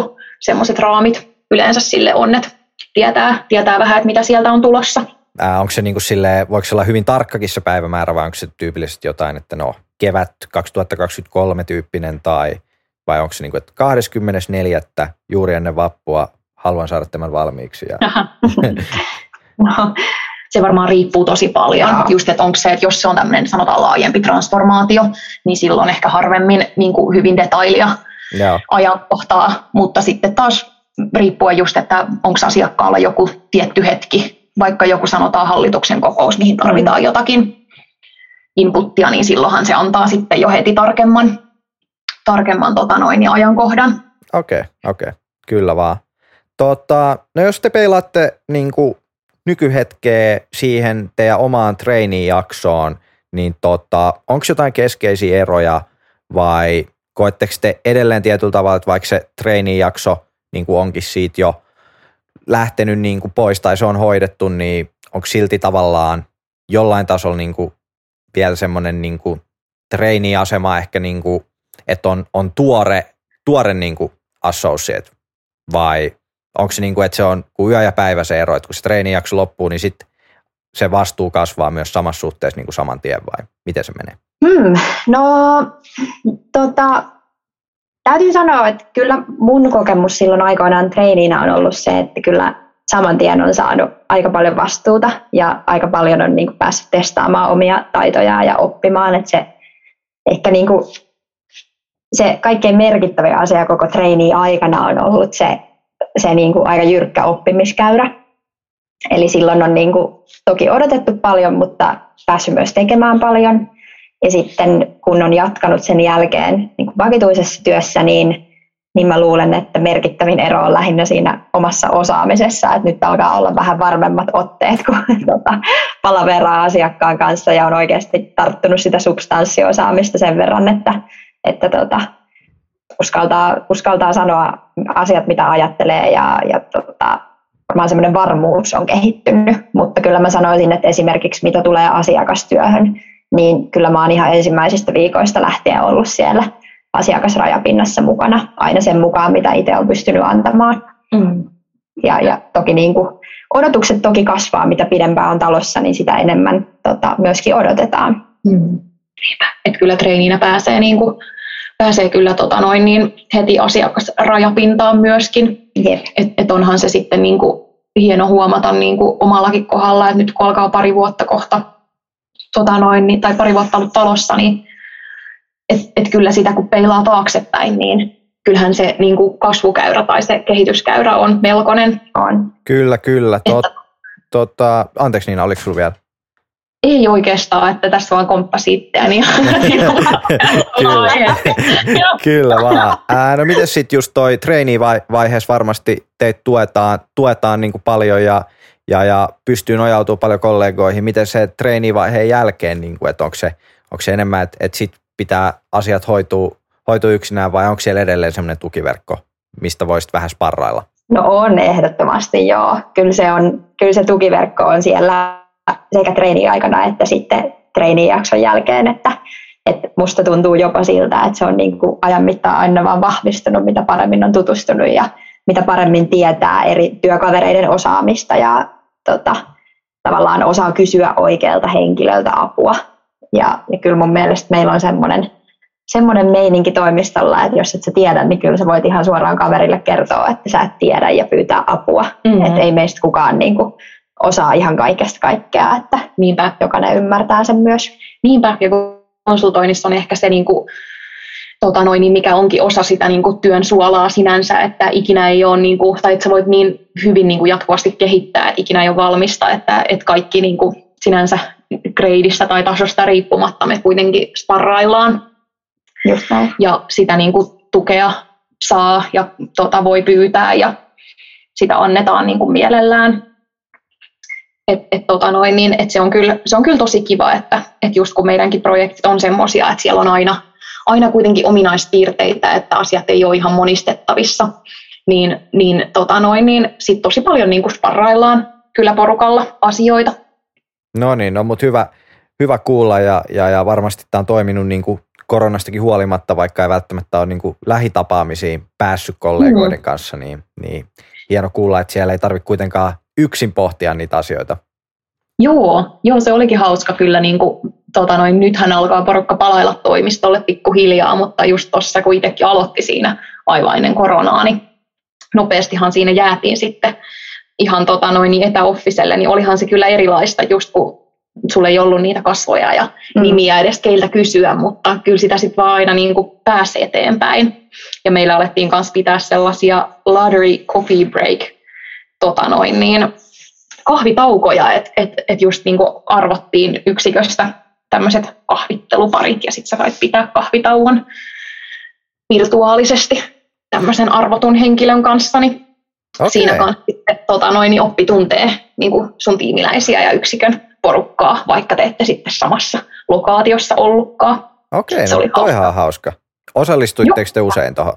semmoiset raamit yleensä sille on, että tietää, tietää vähän, että mitä sieltä on tulossa. Ää, onko se niin kuin sille, voiko se olla hyvin tarkkakin se päivämäärä vai onko se tyypillisesti jotain, että no kevät 2023 tyyppinen tai – vai onko se niin kuin, että 24. juuri ennen vappua haluan saada tämän valmiiksi? Ja... [laughs] no, se varmaan riippuu tosi paljon. Just, että onko se, että jos se on tämmöinen sanotaan laajempi transformaatio, niin silloin ehkä harvemmin niin kuin hyvin detailia Jaa. ajankohtaa, mutta sitten taas riippuen just, että onko asiakkaalla joku tietty hetki, vaikka joku sanotaan hallituksen kokous, mihin tarvitaan mm. jotakin inputtia, niin silloinhan se antaa sitten jo heti tarkemman tarkemman tota noin, niin ajankohdan. Okei, okay, okei. Okay. Kyllä vaan. Tota, no jos te peilaatte niin kuin nykyhetkeä siihen teidän omaan treenijaksoon, niin tota, onko jotain keskeisiä eroja vai koetteko te edelleen tietyllä tavalla, että vaikka se treenijakso niin kuin onkin siitä jo lähtenyt niin kuin pois tai se on hoidettu, niin onko silti tavallaan jollain tasolla niin kuin vielä semmoinen niin kuin treeniasema ehkä niin kuin että on, on tuore, tuore niin kuin associate vai onko se niin kuin, että se on kuin yö ja päivä se ero, että kun se treenijakso loppuu, niin sitten se vastuu kasvaa myös samassa suhteessa niin kuin saman tien vai miten se menee? Hmm, no tota, täytyy sanoa, että kyllä mun kokemus silloin aikoinaan treeniinä on ollut se, että kyllä saman tien on saanut aika paljon vastuuta ja aika paljon on niin kuin päässyt testaamaan omia taitojaan ja oppimaan, että se ehkä niin kuin se kaikkein merkittävin asia koko treeni aikana on ollut se, se niin kuin aika jyrkkä oppimiskäyrä. Eli silloin on niin kuin toki odotettu paljon, mutta päässyt myös tekemään paljon. Ja sitten kun on jatkanut sen jälkeen niin kuin vakituisessa työssä, niin, niin mä luulen, että merkittävin ero on lähinnä siinä omassa osaamisessa. Että nyt alkaa olla vähän varmemmat otteet, kun [laughs] tota, palaveraa asiakkaan kanssa ja on oikeasti tarttunut sitä substanssiosaamista sen verran, että että tota, uskaltaa, uskaltaa sanoa asiat, mitä ajattelee ja, ja tota, varmaan semmoinen varmuus on kehittynyt, mutta kyllä mä sanoisin, että esimerkiksi mitä tulee asiakastyöhön, niin kyllä mä oon ihan ensimmäisistä viikoista lähtien ollut siellä asiakasrajapinnassa mukana aina sen mukaan, mitä itse on pystynyt antamaan. Mm. Ja, ja toki niin kuin odotukset toki kasvaa, mitä pidempään on talossa, niin sitä enemmän tota, myöskin odotetaan. Mm. Että kyllä treeniinä pääsee, niin kuin, pääsee kyllä tota noin, niin heti asiakasrajapintaan myöskin. Yep. Et, et onhan se sitten niin kuin, hieno huomata niin kuin omallakin kohdalla, että nyt kun alkaa pari vuotta kohta tota noin, niin, tai pari vuotta ollut talossa, niin et, et kyllä sitä kun peilaa taaksepäin, niin kyllähän se niin kuin kasvukäyrä tai se kehityskäyrä on melkoinen. On. Kyllä, kyllä. Tot, tota, anteeksi Niina, oliko sinulla vielä? Ei oikeastaan, että tässä vaan komppasi itseäni. [laughs] kyllä, kyllä vaan. Ää, no miten sitten just toi treeni-vaiheessa varmasti teitä tuetaan, tuetaan niin kuin paljon ja, ja, ja pystyy nojautumaan paljon kollegoihin. Miten se treenivaiheen jälkeen, niin kuin, että onko se, onko se enemmän, että, että sit pitää asiat hoitua, hoitua yksinään vai onko siellä edelleen semmoinen tukiverkko, mistä voisit vähän sparrailla? No on ehdottomasti joo. Kyllä se, on, kyllä se tukiverkko on siellä sekä treeniaikana että sitten treenijakson jälkeen, että, että musta tuntuu jopa siltä, että se on niin kuin ajan mittaan aina vaan vahvistunut, mitä paremmin on tutustunut ja mitä paremmin tietää eri työkavereiden osaamista ja tota, tavallaan osaa kysyä oikealta henkilöltä apua. Ja, ja kyllä mun mielestä meillä on semmoinen semmoinen meininki toimistolla, että jos et sä tiedä, niin kyllä sä voit ihan suoraan kaverille kertoa, että sä et tiedä ja pyytää apua. Mm-hmm. Että ei meistä kukaan niin kuin, osaa ihan kaikesta kaikkea, että Niinpä. jokainen ymmärtää sen myös. Niinpä, ja konsultoinnissa on ehkä se, niin kuin, tota noin, niin mikä onkin osa sitä niin kuin työn suolaa sinänsä, että ikinä ei ole, niin kuin, tai että sä voit niin hyvin niin kuin jatkuvasti kehittää, että ikinä ei ole valmista, että, että kaikki niin kuin, sinänsä gradeista tai tasosta riippumatta me kuitenkin sparraillaan. Just näin. Ja sitä niin kuin, tukea saa ja tota, voi pyytää ja sitä annetaan niin kuin, mielellään. Et, et, tota noin, niin, et se, on kyllä, se on kyllä tosi kiva, että et just kun meidänkin projektit on semmoisia, että siellä on aina, aina kuitenkin ominaispiirteitä, että asiat ei ole ihan monistettavissa, niin, niin, tota noin, niin sit tosi paljon niin sparraillaan kyllä porukalla asioita. No niin, no mutta hyvä, hyvä kuulla ja, ja, ja varmasti tämä on toiminut niin kuin koronastakin huolimatta, vaikka ei välttämättä ole niin kuin lähitapaamisiin päässyt kollegoiden mm. kanssa, niin, niin hieno kuulla, että siellä ei tarvitse kuitenkaan yksin pohtia niitä asioita. Joo, joo se olikin hauska kyllä. Niin kuin, tota noin, nythän alkaa porukka palailla toimistolle pikkuhiljaa, mutta just tuossa kun itsekin aloitti siinä aivan ennen koronaa, niin nopeastihan siinä jäätiin sitten ihan tota noin, niin etäoffiselle, niin olihan se kyllä erilaista just kun sulla ei ollut niitä kasvoja ja mm. nimiä edes keiltä kysyä, mutta kyllä sitä sitten vaan aina niin kuin pääsi eteenpäin. Ja meillä alettiin myös pitää sellaisia lottery coffee break tota noin, niin, kahvitaukoja, että et, et just niin kuin arvottiin yksiköstä tämmöiset kahvitteluparit ja sitten sä sait pitää kahvitauon virtuaalisesti tämmöisen arvotun henkilön kanssa, niin okay. siinä kanssa sitten tota noin, niin oppi tuntee niin kuin sun tiimiläisiä ja yksikön porukkaa, vaikka te ette sitten samassa lokaatiossa ollutkaan. Okei, okay, no toi ihan hauska. Osallistuitteko te usein tuohon?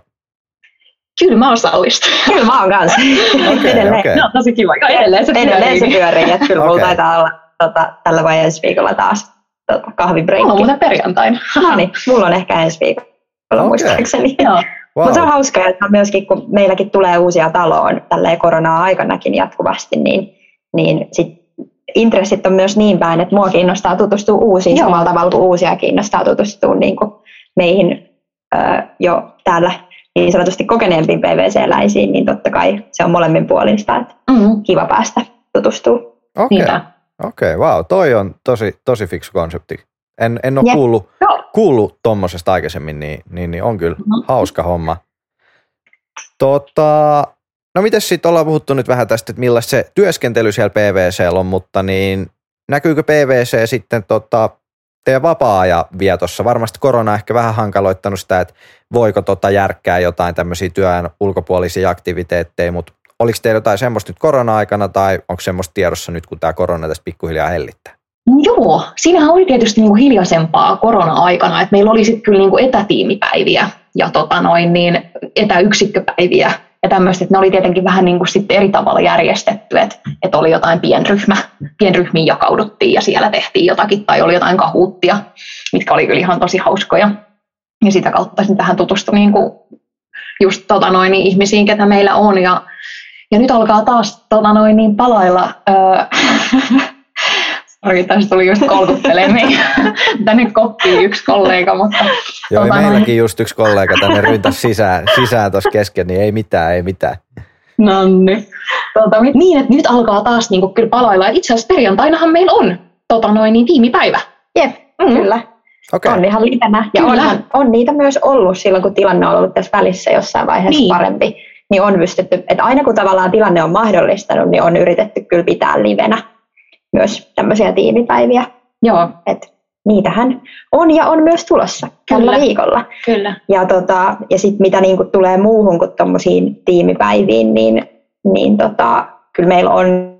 Kyllä mä osallistun. Kyllä mä oon kanssa. [laughs] Okay, edelleen. Okay. No, tosi kiva. Ja edelleen se pyörii. Edelleen se pyörii. Että kyllä okay. mulla taitaa olla tota, tällä vai ensi viikolla taas tota, kahvibreikki. Mulla on muuten perjantaina. no niin, mulla on ehkä ensi viikolla okay. muistaakseni. [laughs] Joo. Wow. Mutta se on hauskaa, että myöskin kun meilläkin tulee uusia taloon tälleen korona-aikanakin jatkuvasti, niin, niin sit intressit on myös niin päin, että mua kiinnostaa tutustua uusiin Joo. samalla tavalla kuin uusia kiinnostaa tutustua niin kuin meihin ö, jo täällä niin sanotusti kokeneempiin PVC-läisiin, niin totta kai se on molemmin puolista, että mm-hmm. kiva päästä tutustumaan. Okei, okay. okay, wow, toi on tosi, tosi fiksu konsepti. En, en ole kuullut, kuullut tuommoisesta aikaisemmin, niin, niin, niin on kyllä mm-hmm. hauska homma. Tota, no miten sitten ollaan puhuttu nyt vähän tästä, että millaista se työskentely siellä PVC on, mutta niin näkyykö PVC sitten tota, teidän vapaa-ajan vietossa? Varmasti korona on ehkä vähän hankaloittanut sitä, että voiko tota järkkää jotain tämmöisiä työn ulkopuolisia aktiviteetteja, mutta oliko teillä jotain semmoista nyt korona-aikana tai onko semmoista tiedossa nyt, kun tämä korona tässä pikkuhiljaa hellittää? Joo, siinähän oli tietysti niin kuin hiljaisempaa korona-aikana, että meillä oli sitten kyllä niin kuin etätiimipäiviä ja tota noin, niin etäyksikköpäiviä ja tämmöistä, että ne oli tietenkin vähän niin kuin sitten eri tavalla järjestetty, että, että oli jotain pienryhmä, pienryhmiin jakauduttiin ja siellä tehtiin jotakin tai oli jotain kahuuttia, mitkä oli kyllä ihan tosi hauskoja. Ja sitä kautta sitten tähän tutustui niin kuin just tota noin, niin ihmisiin, ketä meillä on ja, Ja nyt alkaa taas tota noin, niin palailla. Öö, [laughs] Sori, tästä tuli just kolkuttelee [laughs] tänne koppiin yksi kollega, mutta... Joo, tota meilläkin noin. just yksi kollega tänne ryntäs sisään, sisään tuossa kesken, niin ei mitään, ei mitään. No niin. Tota, niin, että nyt alkaa taas niin kuin, kyllä palailla. Itse asiassa perjantainahan meillä on tota noin, niin tiimipäivä. Jep, mm. kyllä. Okay. On ihan livenä. Ja onhan, on niitä myös ollut silloin, kun tilanne on ollut tässä välissä jossain vaiheessa niin. parempi. Niin on pystytty, että aina kun tavallaan tilanne on mahdollistanut, niin on yritetty kyllä pitää livenä myös tämmöisiä tiimipäiviä. Joo. Et niitähän on ja on myös tulossa tällä viikolla. Kyllä. Ja, tota, ja sitten mitä niinku tulee muuhun kuin tuommoisiin tiimipäiviin, niin, niin tota, kyllä meillä on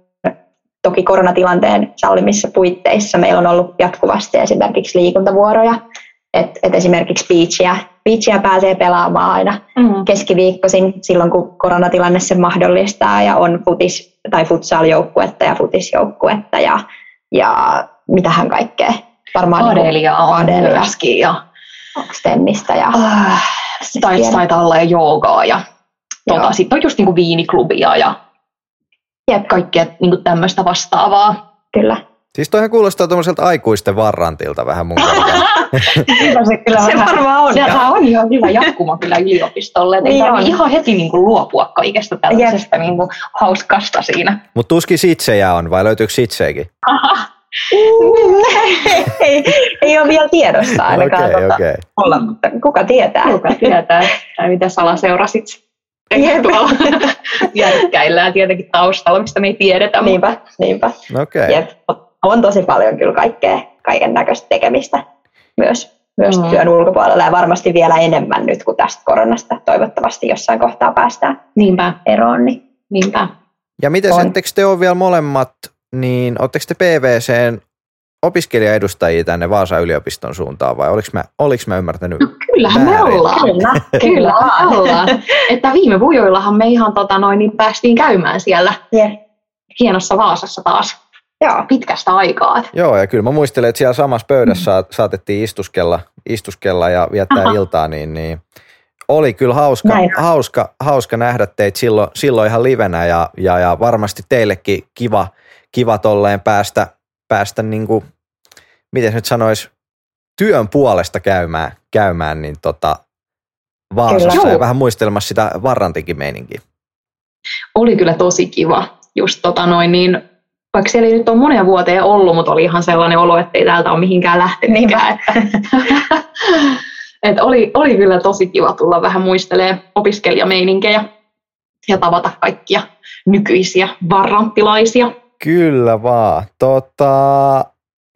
toki koronatilanteen sallimissa puitteissa meillä on ollut jatkuvasti esimerkiksi liikuntavuoroja, että et esimerkiksi beachia, beachia pääsee pelaamaan aina mm. keskiviikkoisin silloin, kun koronatilanne sen mahdollistaa ja on futis- tai futsal-joukkuetta ja futisjoukkuetta ja, ja mitähän kaikkea. Varmaan Adelia on Adelia. myöskin ja tennistä ja äh, taitaa olla ja joogaa ja tuota, sitten on just niinku viiniklubia ja Jep. kaikkea niin tämmöistä vastaavaa. Kyllä. Siis toihan kuulostaa tuommoiselta aikuisten varrantilta vähän mun se kyllä se varmaan on. Se on ihan hyvä jatkuma kyllä yliopistolle. niin on. ihan heti niin kuin luopua kaikesta tällaisesta niin kuin hauskasta siinä. Mutta tuskin sitsejä on, vai löytyykö sitseikin? ei, ei ole vielä tiedossa ainakaan. Okay, tota, okay. olla, mutta kuka tietää? Kuka tietää, tai mitä salaseurasit tuolla järkkäillään tietenkin taustalla, mistä me ei tiedetä. Niinpä, niinpä. Okay. Jep. On tosi paljon kyllä kaikkea, kaiken näköistä tekemistä myös, myös mm. työn ulkopuolella ja varmasti vielä enemmän nyt kuin tästä koronasta. Toivottavasti jossain kohtaa päästään Niinpä. eroon. Niin. Niinpä. Ja miten ettekö te ole vielä molemmat, niin oletteko te PVCn opiskelijaedustajia tänne Vaasan yliopiston suuntaan vai oliko mä, oliko mä ymmärtänyt no, Kyllähän väärin? me ollaan. Kyllä, [laughs] kyllä me ollaan. että viime vujoillahan me ihan tota, noin, niin päästiin käymään siellä yeah. hienossa Vaasassa taas. Joo. pitkästä aikaa. Joo, ja kyllä mä muistelen, että siellä samassa pöydässä mm. saatettiin istuskella, istuskella ja viettää Aha. iltaa, niin, niin oli kyllä hauska, hauska, hauska nähdä teitä silloin, silloin ihan livenä ja, ja, ja varmasti teillekin kiva, kiva tolleen päästä, päästä niin kuin, miten nyt sanoisi, työn puolesta käymään, käymään niin tota, Vaasassa kyllä. ja vähän muistelmassa sitä varrantikin meininkiä. Oli kyllä tosi kiva. Just tota noin, niin vaikka siellä ei nyt ole monen vuoteen ollut, mutta oli ihan sellainen olo, että ei täältä ole mihinkään lähtenytkään. Että, [laughs] että oli, oli kyllä tosi kiva tulla vähän muistelee opiskelijameininkiä ja tavata kaikkia nykyisiä varranttilaisia. Kyllä vaan. Tota,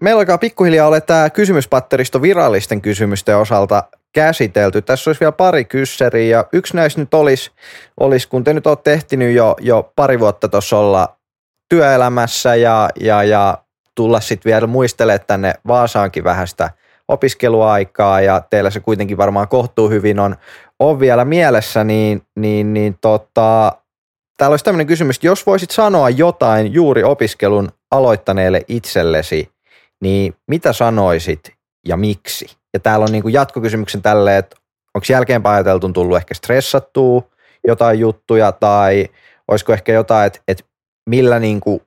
meillä alkaa pikkuhiljaa olla tämä kysymyspatteristo virallisten kysymysten osalta käsitelty. Tässä olisi vielä pari kyssäriä ja yksi näistä nyt olisi, olisi kun te nyt olette tehtinyt jo, jo pari vuotta tuossa olla työelämässä ja, ja, ja tulla sitten vielä muistelemaan tänne Vaasaankin vähän sitä opiskeluaikaa ja teillä se kuitenkin varmaan kohtuu hyvin on, on vielä mielessä, niin, niin, niin tota, täällä olisi tämmöinen kysymys, että jos voisit sanoa jotain juuri opiskelun aloittaneelle itsellesi, niin mitä sanoisit ja miksi? Ja täällä on niin kuin jatkokysymyksen tälle, että onko jälkeenpäin ajateltu tullut ehkä stressattua jotain juttuja tai olisiko ehkä jotain, että, että millä niin kuin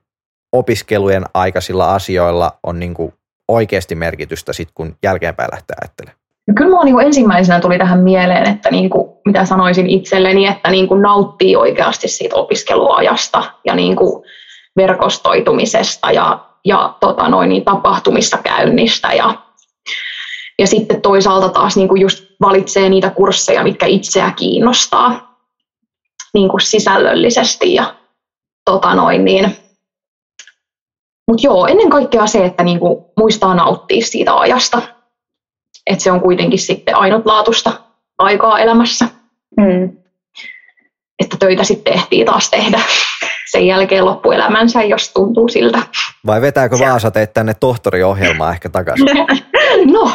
opiskelujen aikaisilla asioilla on niin kuin oikeasti merkitystä sit, kun jälkeenpäin lähtee ajattelemaan? No kyllä minua niin ensimmäisenä tuli tähän mieleen, että niin kuin, mitä sanoisin itselleni, että niin kuin nauttii oikeasti siitä opiskeluajasta ja niin kuin verkostoitumisesta ja, ja tota noin, niin tapahtumissa käynnistä ja, ja sitten toisaalta taas niin kuin just valitsee niitä kursseja, mitkä itseä kiinnostaa niin kuin sisällöllisesti ja tota noin, niin. Mutta joo, ennen kaikkea se, että niinku muistaa nauttia siitä ajasta. Että se on kuitenkin sitten ainutlaatuista aikaa elämässä. Mm. Että töitä sitten ehtii taas tehdä sen jälkeen loppuelämänsä, jos tuntuu siltä. Vai vetääkö Vaasa teitä tänne tohtoriohjelmaan ehkä takaisin? [laughs] no,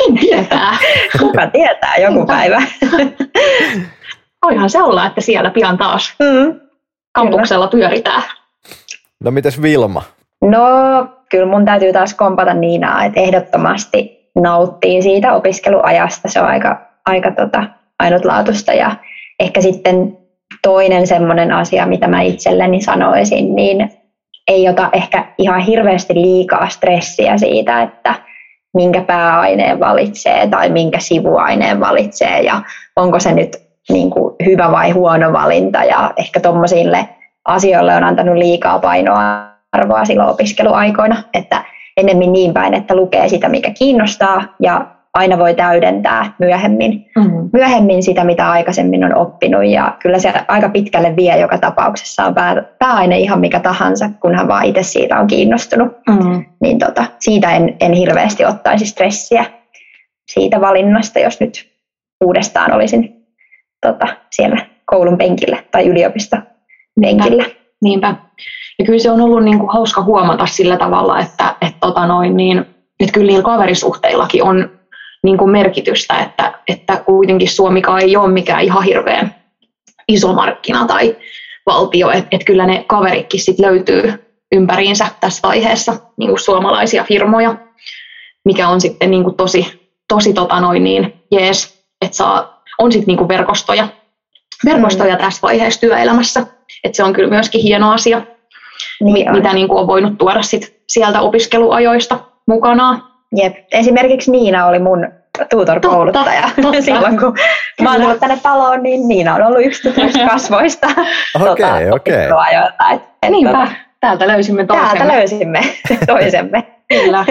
ken tietää. Kuka tietää joku päivä. Voihan se olla, että siellä pian taas. Mm kampuksella pyöritään. No mites Vilma? No kyllä mun täytyy taas kompata Niinaa, että ehdottomasti nauttii siitä opiskeluajasta. Se on aika, aika tota, ainutlaatuista ja ehkä sitten toinen semmoinen asia, mitä mä itselleni sanoisin, niin ei ota ehkä ihan hirveästi liikaa stressiä siitä, että minkä pääaineen valitsee tai minkä sivuaineen valitsee ja onko se nyt niin kuin hyvä vai huono valinta ja ehkä tuommoisille asioille on antanut liikaa painoa arvoa silloin opiskeluaikoina, että enemmän niin päin, että lukee sitä, mikä kiinnostaa ja aina voi täydentää myöhemmin, mm. myöhemmin sitä, mitä aikaisemmin on oppinut. Ja kyllä se aika pitkälle vie joka tapauksessa on pää, pääaine ihan mikä tahansa, kunhan vaan itse siitä on kiinnostunut. Mm. Niin tota, siitä en, en hirveästi ottaisi stressiä siitä valinnasta, jos nyt uudestaan olisin tota, siellä koulun penkillä tai yliopisto penkillä. Niinpä. Niinpä. Ja kyllä se on ollut niin kuin hauska huomata sillä tavalla, että, että, tota noin, niin, että kyllä niillä kaverisuhteillakin on niin kuin merkitystä, että, että kuitenkin Suomikaan ei ole mikään ihan hirveän iso markkina tai valtio, että, että kyllä ne kaveritkin sit löytyy ympäriinsä tässä vaiheessa niin suomalaisia firmoja, mikä on sitten niin kuin tosi, tosi tota noin niin, jees, että saa, on sitten niin kuin verkostoja, verkostoja mm. tässä vaiheessa työelämässä, että se on kyllä myöskin hieno asia, niin mitä niin kuin on voinut tuoda sit sieltä opiskeluajoista mukanaan. Jep. Esimerkiksi Niina oli mun tutor-kouluttaja. Totta, totta. [laughs] Silloin kun mä oon tullut tänne taloon, niin Niina on ollut yksi [laughs] kasvoista. Okei, okei. Niinpä, tota, täältä löysimme toisemme. Täältä löysimme [laughs] toisemme. Kyllä.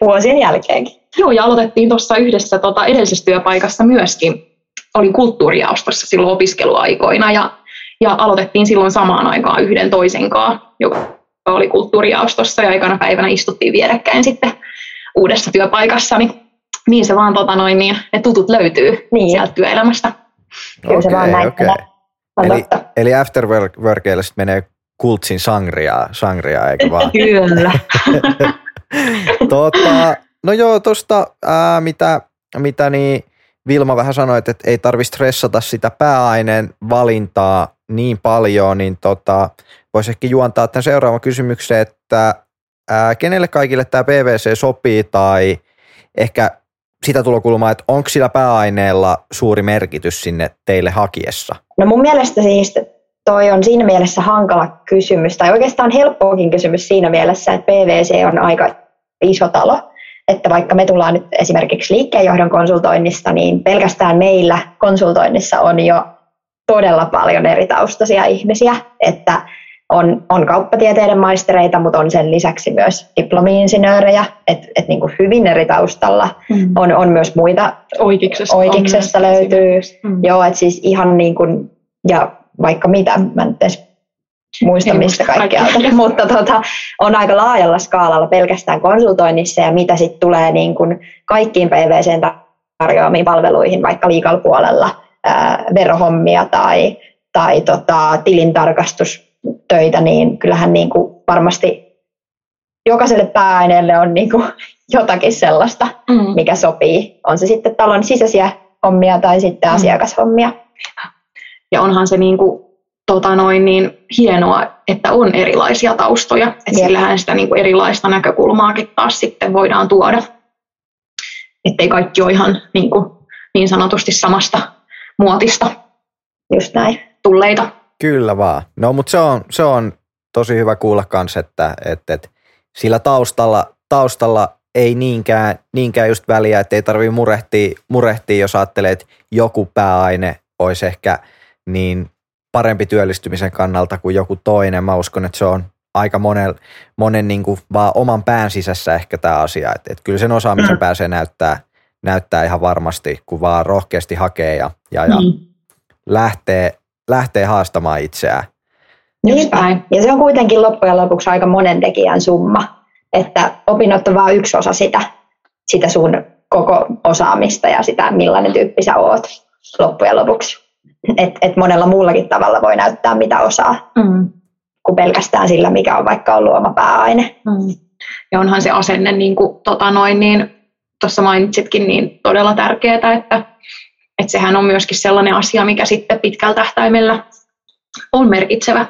Vuosien jälkeenkin. Joo, ja aloitettiin tuossa yhdessä tota, edellisessä työpaikassa myöskin. Olin kulttuurijaostossa silloin opiskeluaikoina ja, ja aloitettiin silloin samaan aikaan yhden toisen kanssa, joka oli kulttuurijaostossa ja aikana päivänä istuttiin vierekkäin sitten uudessa työpaikassa, niin, niin se vaan tota noin, niin ne tutut löytyy niin. sieltä työelämästä. Kyllä okay, se vaan näin. Okay. Eli, eli afterworkeille menee kultsin sangria, sangria eikö vaan? [laughs] Kyllä. [laughs] tota, no joo, tuosta mitä, mitä niin Vilma vähän sanoi, että ei tarvitse stressata sitä pääaineen valintaa niin paljon, niin tota, voisi ehkä juontaa tämän seuraavan kysymyksen, että ää, kenelle kaikille tämä PVC sopii tai ehkä sitä tulokulmaa, että onko sillä pääaineella suuri merkitys sinne teille hakiessa? No mun mielestä siis toi on siinä mielessä hankala kysymys, tai oikeastaan helppoakin kysymys siinä mielessä, että PVC on aika iso talo, että vaikka me tullaan nyt esimerkiksi liikkeenjohdon konsultoinnista, niin pelkästään meillä konsultoinnissa on jo todella paljon eri taustaisia ihmisiä, että on, on kauppatieteiden maistereita, mutta on sen lisäksi myös diplomi-insinöörejä, että et niin hyvin eri taustalla. Mm. On, on myös muita, oikeiksessa, oikeiksessa löytyy, mm. joo, että siis ihan niin kuin, ja vaikka mitä, mä en edes muista mistä kaikkea, [laughs] mutta tota, on aika laajalla skaalalla pelkästään konsultoinnissa ja mitä sitten tulee niin kuin kaikkiin PVCn tarjoamiin palveluihin, vaikka liikalla puolella, ää, verohommia tai, tai tota, tilintarkastus töitä, niin kyllähän niin kuin varmasti jokaiselle pääaineelle on niin kuin jotakin sellaista, mm. mikä sopii. On se sitten talon sisäisiä hommia tai sitten mm. asiakashommia. Ja onhan se niin kuin, tota noin, niin hienoa, että on erilaisia taustoja. Että sillähän sitä niin kuin erilaista näkökulmaakin taas sitten voidaan tuoda. Ettei kaikki ole ihan niin, kuin, niin sanotusti samasta muotista Just näin. tulleita. Kyllä vaan. No mutta se on, se on tosi hyvä kuulla kanssa, että, että, että sillä taustalla, taustalla ei niinkään, niinkään just väliä, että ei tarvitse murehtia, murehtia, jos ajattelee, että joku pääaine olisi ehkä niin parempi työllistymisen kannalta kuin joku toinen. Mä uskon, että se on aika monen, monen niin kuin vaan oman pään sisässä ehkä tämä asia. Että, että kyllä sen osaamisen mm. pääsee näyttää, näyttää ihan varmasti, kun vaan rohkeasti hakee ja, ja, ja mm. lähtee, lähtee haastamaan itseään. Niinpä. Ja se on kuitenkin loppujen lopuksi aika monen tekijän summa, että opinnot on vain yksi osa sitä, sitä sun koko osaamista ja sitä, millainen tyyppi sä oot loppujen lopuksi. Et, et monella muullakin tavalla voi näyttää, mitä osaa, mm. kuin pelkästään sillä, mikä on vaikka ollut oma pääaine. Mm. Ja onhan se asenne, niin kuin tota noin, niin tuossa mainitsitkin, niin todella tärkeää, että että sehän on myöskin sellainen asia, mikä sitten pitkällä tähtäimellä on merkitsevä,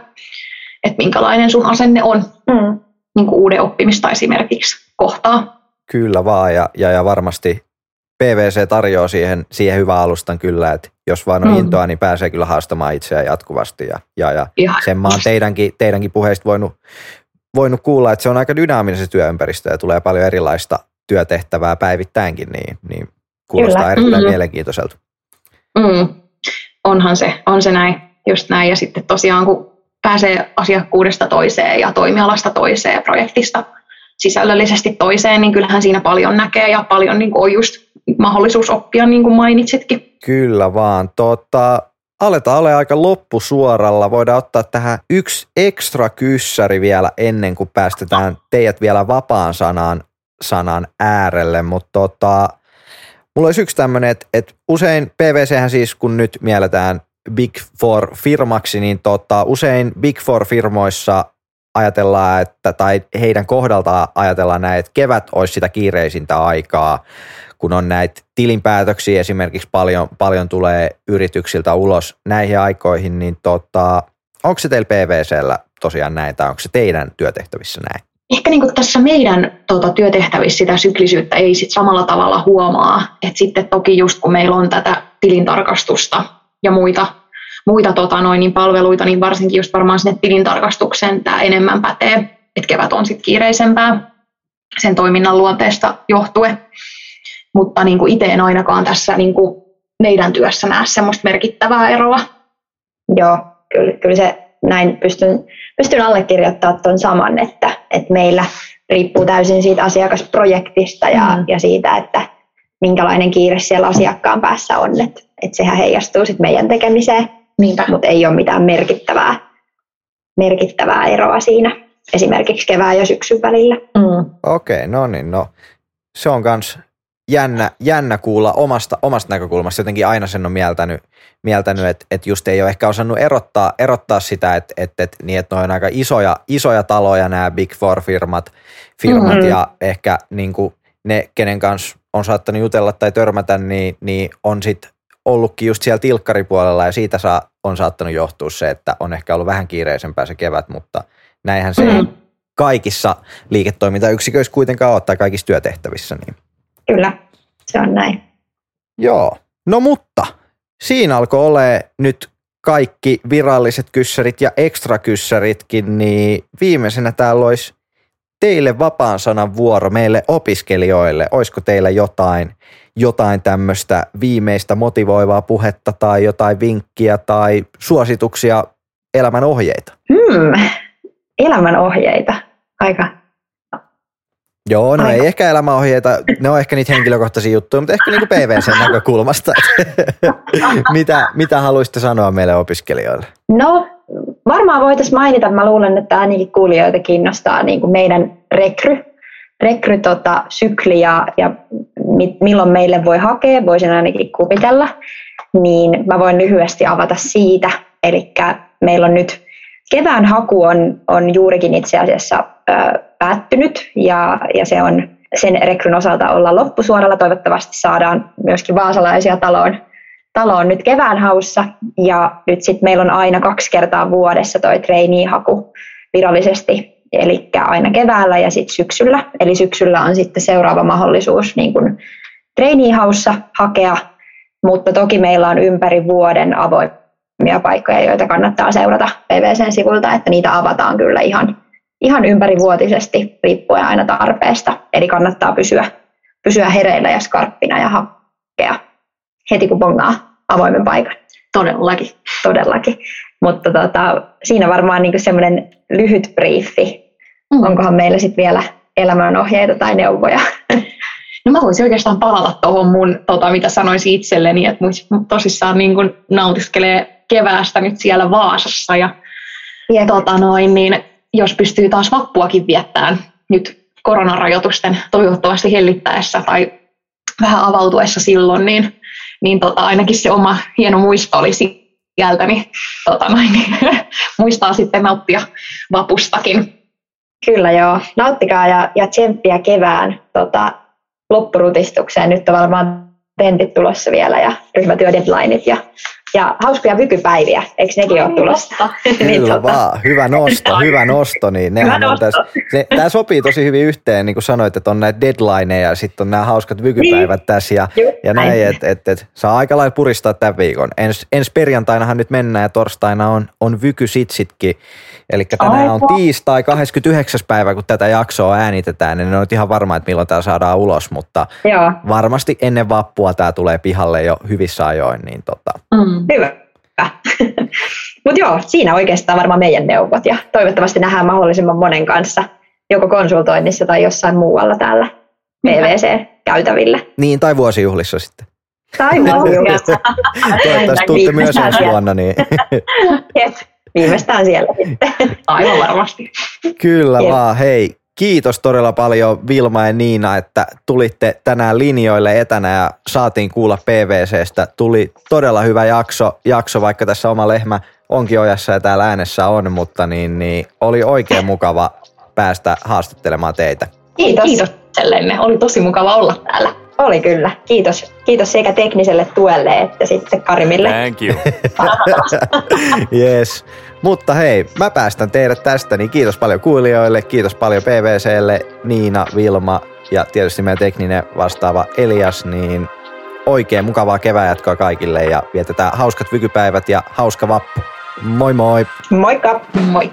että minkälainen sun asenne on mm. niin kuin uuden oppimista esimerkiksi kohtaa. Kyllä vaan, ja, ja, ja varmasti PVC tarjoaa siihen, siihen hyvän alustan kyllä, että jos vaan on mm. intoa, niin pääsee kyllä haastamaan itseään jatkuvasti. Ja, ja, ja sen mä oon teidänkin, teidänkin puheista voinut, voinut kuulla, että se on aika dynaaminen se työympäristö ja tulee paljon erilaista työtehtävää päivittäinkin, niin, niin kuulostaa kyllä. erittäin mm-hmm. mielenkiintoiselta. Mm. Onhan se, on se näin, just näin. Ja sitten tosiaan kun pääsee asiakkuudesta toiseen ja toimialasta toiseen ja projektista sisällöllisesti toiseen, niin kyllähän siinä paljon näkee ja paljon niin on just mahdollisuus oppia, niin kuin mainitsitkin. Kyllä vaan. Tota, aletaan olla aika loppusuoralla. Voidaan ottaa tähän yksi ekstra kyssäri vielä ennen kuin päästetään teidät vielä vapaan sanan, sanan äärelle, mutta tota, mulla olisi yksi tämmöinen, että, että usein PVC siis, kun nyt mielletään Big Four firmaksi, niin tota, usein Big Four firmoissa ajatellaan, että, tai heidän kohdaltaan ajatellaan näin, että kevät olisi sitä kiireisintä aikaa, kun on näitä tilinpäätöksiä esimerkiksi paljon, paljon tulee yrityksiltä ulos näihin aikoihin, niin tota, onko se teillä PVCllä tosiaan näin, tai onko se teidän työtehtävissä näin? Ehkä niin tässä meidän tuota, työtehtävissä sitä syklisyyttä ei sit samalla tavalla huomaa. Et sitten toki just kun meillä on tätä tilintarkastusta ja muita muita tota, noin, niin palveluita, niin varsinkin just varmaan sinne tilintarkastukseen tämä enemmän pätee, että kevät on sitten kiireisempää sen toiminnan luonteesta johtuen. Mutta niin kuin itse en ainakaan tässä niin kuin meidän työssä näe semmoista merkittävää eroa. Joo, kyllä, kyllä se näin pystyn, pystyn allekirjoittamaan tuon saman, että, että meillä riippuu täysin siitä asiakasprojektista ja, mm. ja siitä, että minkälainen kiire siellä asiakkaan päässä on, että, että sehän heijastuu sitten meidän tekemiseen. Niinpä. Mutta ei ole mitään merkittävää, merkittävää eroa siinä esimerkiksi kevään ja syksyn välillä. Mm. Okei, okay, no niin, no se on myös jännä, jännä kuulla omasta, omasta näkökulmasta. Jotenkin aina sen on mieltänyt, mieltänyt että et just ei ole ehkä osannut erottaa, erottaa sitä, että et, et, niin, että on aika isoja, isoja taloja nämä Big Four-firmat firmat, mm-hmm. ja ehkä niin kuin ne, kenen kanssa on saattanut jutella tai törmätä, niin, niin on sitten ollutkin just siellä tilkkaripuolella ja siitä saa, on saattanut johtua se, että on ehkä ollut vähän kiireisempää se kevät, mutta näinhän se mm. kaikissa liiketoimintayksiköissä kuitenkaan ole tai kaikissa työtehtävissä. Niin. Kyllä, se on näin. Joo, no mutta siinä alkoi olla nyt kaikki viralliset kyssärit ja ekstra kyssäritkin, niin viimeisenä täällä olisi teille vapaan sanan vuoro meille opiskelijoille. Olisiko teillä jotain jotain tämmöistä viimeistä motivoivaa puhetta tai jotain vinkkiä tai suosituksia, elämän ohjeita? Hmm, elämän ohjeita. Aika Joo, no Aika. ei ehkä elämäohjeita, ne on ehkä niitä henkilökohtaisia juttuja, mutta ehkä niin PVC näkökulmasta. [laughs] mitä, mitä haluaisitte sanoa meille opiskelijoille? No, varmaan voitaisiin mainita, mä luulen, että ainakin kuulijoita kiinnostaa niin kuin meidän rekry, rekry tota, sykli ja, ja milloin meille voi hakea, voisin ainakin kuvitella, niin mä voin lyhyesti avata siitä. Eli meillä on nyt kevään haku on, on juurikin itse asiassa ö, päättynyt ja, ja se on sen rekryn osalta olla loppusuoralla. Toivottavasti saadaan myöskin vaasalaisia taloon, taloon nyt kevään haussa ja nyt sitten meillä on aina kaksi kertaa vuodessa toi trainee-haku virallisesti eli aina keväällä ja sitten syksyllä. Eli syksyllä on sitten seuraava mahdollisuus niin kuin trainee hakea, mutta toki meillä on ympäri vuoden avoimia paikkoja, joita kannattaa seurata PVCn sivulta, että niitä avataan kyllä ihan, ihan ympärivuotisesti riippuen aina tarpeesta. Eli kannattaa pysyä, pysyä hereillä ja skarppina ja heti kun bongaa avoimen paikan. Todellakin. Todellakin. Mutta tota, siinä varmaan niin semmoinen lyhyt briefi Mm. Onkohan meillä sitten vielä elämänohjeita tai neuvoja? [laughs] No mä voisin oikeastaan palata tuohon mun, tota, mitä sanoisin itselleni, että tosissaan niin kun nautiskelee keväästä nyt siellä Vaasassa ja yep. tota noin, niin jos pystyy taas vappuakin viettämään nyt koronarajoitusten toivottavasti hellittäessä tai vähän avautuessa silloin, niin, niin tota, ainakin se oma hieno muisto oli sieltä, niin, tota noin, niin [laughs] muistaa sitten nauttia vapustakin. Kyllä joo, nauttikaa ja, ja tsemppiä kevään tota, loppurutistukseen. Nyt on varmaan tentit tulossa vielä ja ryhmätyödeadlineit ja Ja hauskoja vykypäiviä, eikö nekin ole tulossa? [laughs] niin, Kyllä tota... vaan, hyvä nosto, hyvä nosto. Niin nehän hyvä on nosto. Täs, ne, tämä sopii tosi hyvin yhteen, niin kuin sanoit, että on näitä deadlineja ja sitten on nämä hauskat vykypäivät niin. tässä ja, Juh, ja näin, että et, et, saa aika lailla puristaa tämän viikon. Ens, ensi perjantainahan nyt mennään ja torstaina on, on vykysitsitkin. Eli tänään on tiistai 29. päivä, kun tätä jaksoa äänitetään, niin ne on ihan varma, että milloin tämä saadaan ulos, mutta Joo. varmasti ennen vappua tämä tulee pihalle jo hyvissä ajoin. Niin tota. mm. Hyvä. Mutta joo, siinä oikeastaan varmaan meidän neuvot ja toivottavasti nähdään mahdollisimman monen kanssa joko konsultoinnissa tai jossain muualla täällä PVC-käytävillä. Niin, tai vuosijuhlissa sitten. Tai vuosijuhlissa. [laughs] Toivottavasti tuutte myös ensi vuonna. Niin. [laughs] viimeistään siellä sitten. Aivan varmasti. Kyllä Jep. vaan, hei. Kiitos todella paljon Vilma ja Niina, että tulitte tänään linjoille etänä ja saatiin kuulla PVCstä. Tuli todella hyvä jakso, jakso vaikka tässä oma lehmä onkin ojassa ja täällä äänessä on, mutta niin, niin oli oikein mukava päästä haastattelemaan teitä. Kiitos. Kiitos itsellenne. Oli tosi mukava olla täällä. Oli kyllä. Kiitos. Kiitos sekä tekniselle tuelle että sitten Karimille. Thank you. [laughs] yes. Mutta hei, mä päästän teidät tästä, niin kiitos paljon kuulijoille, kiitos paljon PVClle, Niina, Vilma ja tietysti meidän tekninen vastaava Elias, niin oikein mukavaa kevää jatkoa kaikille ja vietetään hauskat vykypäivät ja hauska vappu. Moi moi! Moikka! Moi!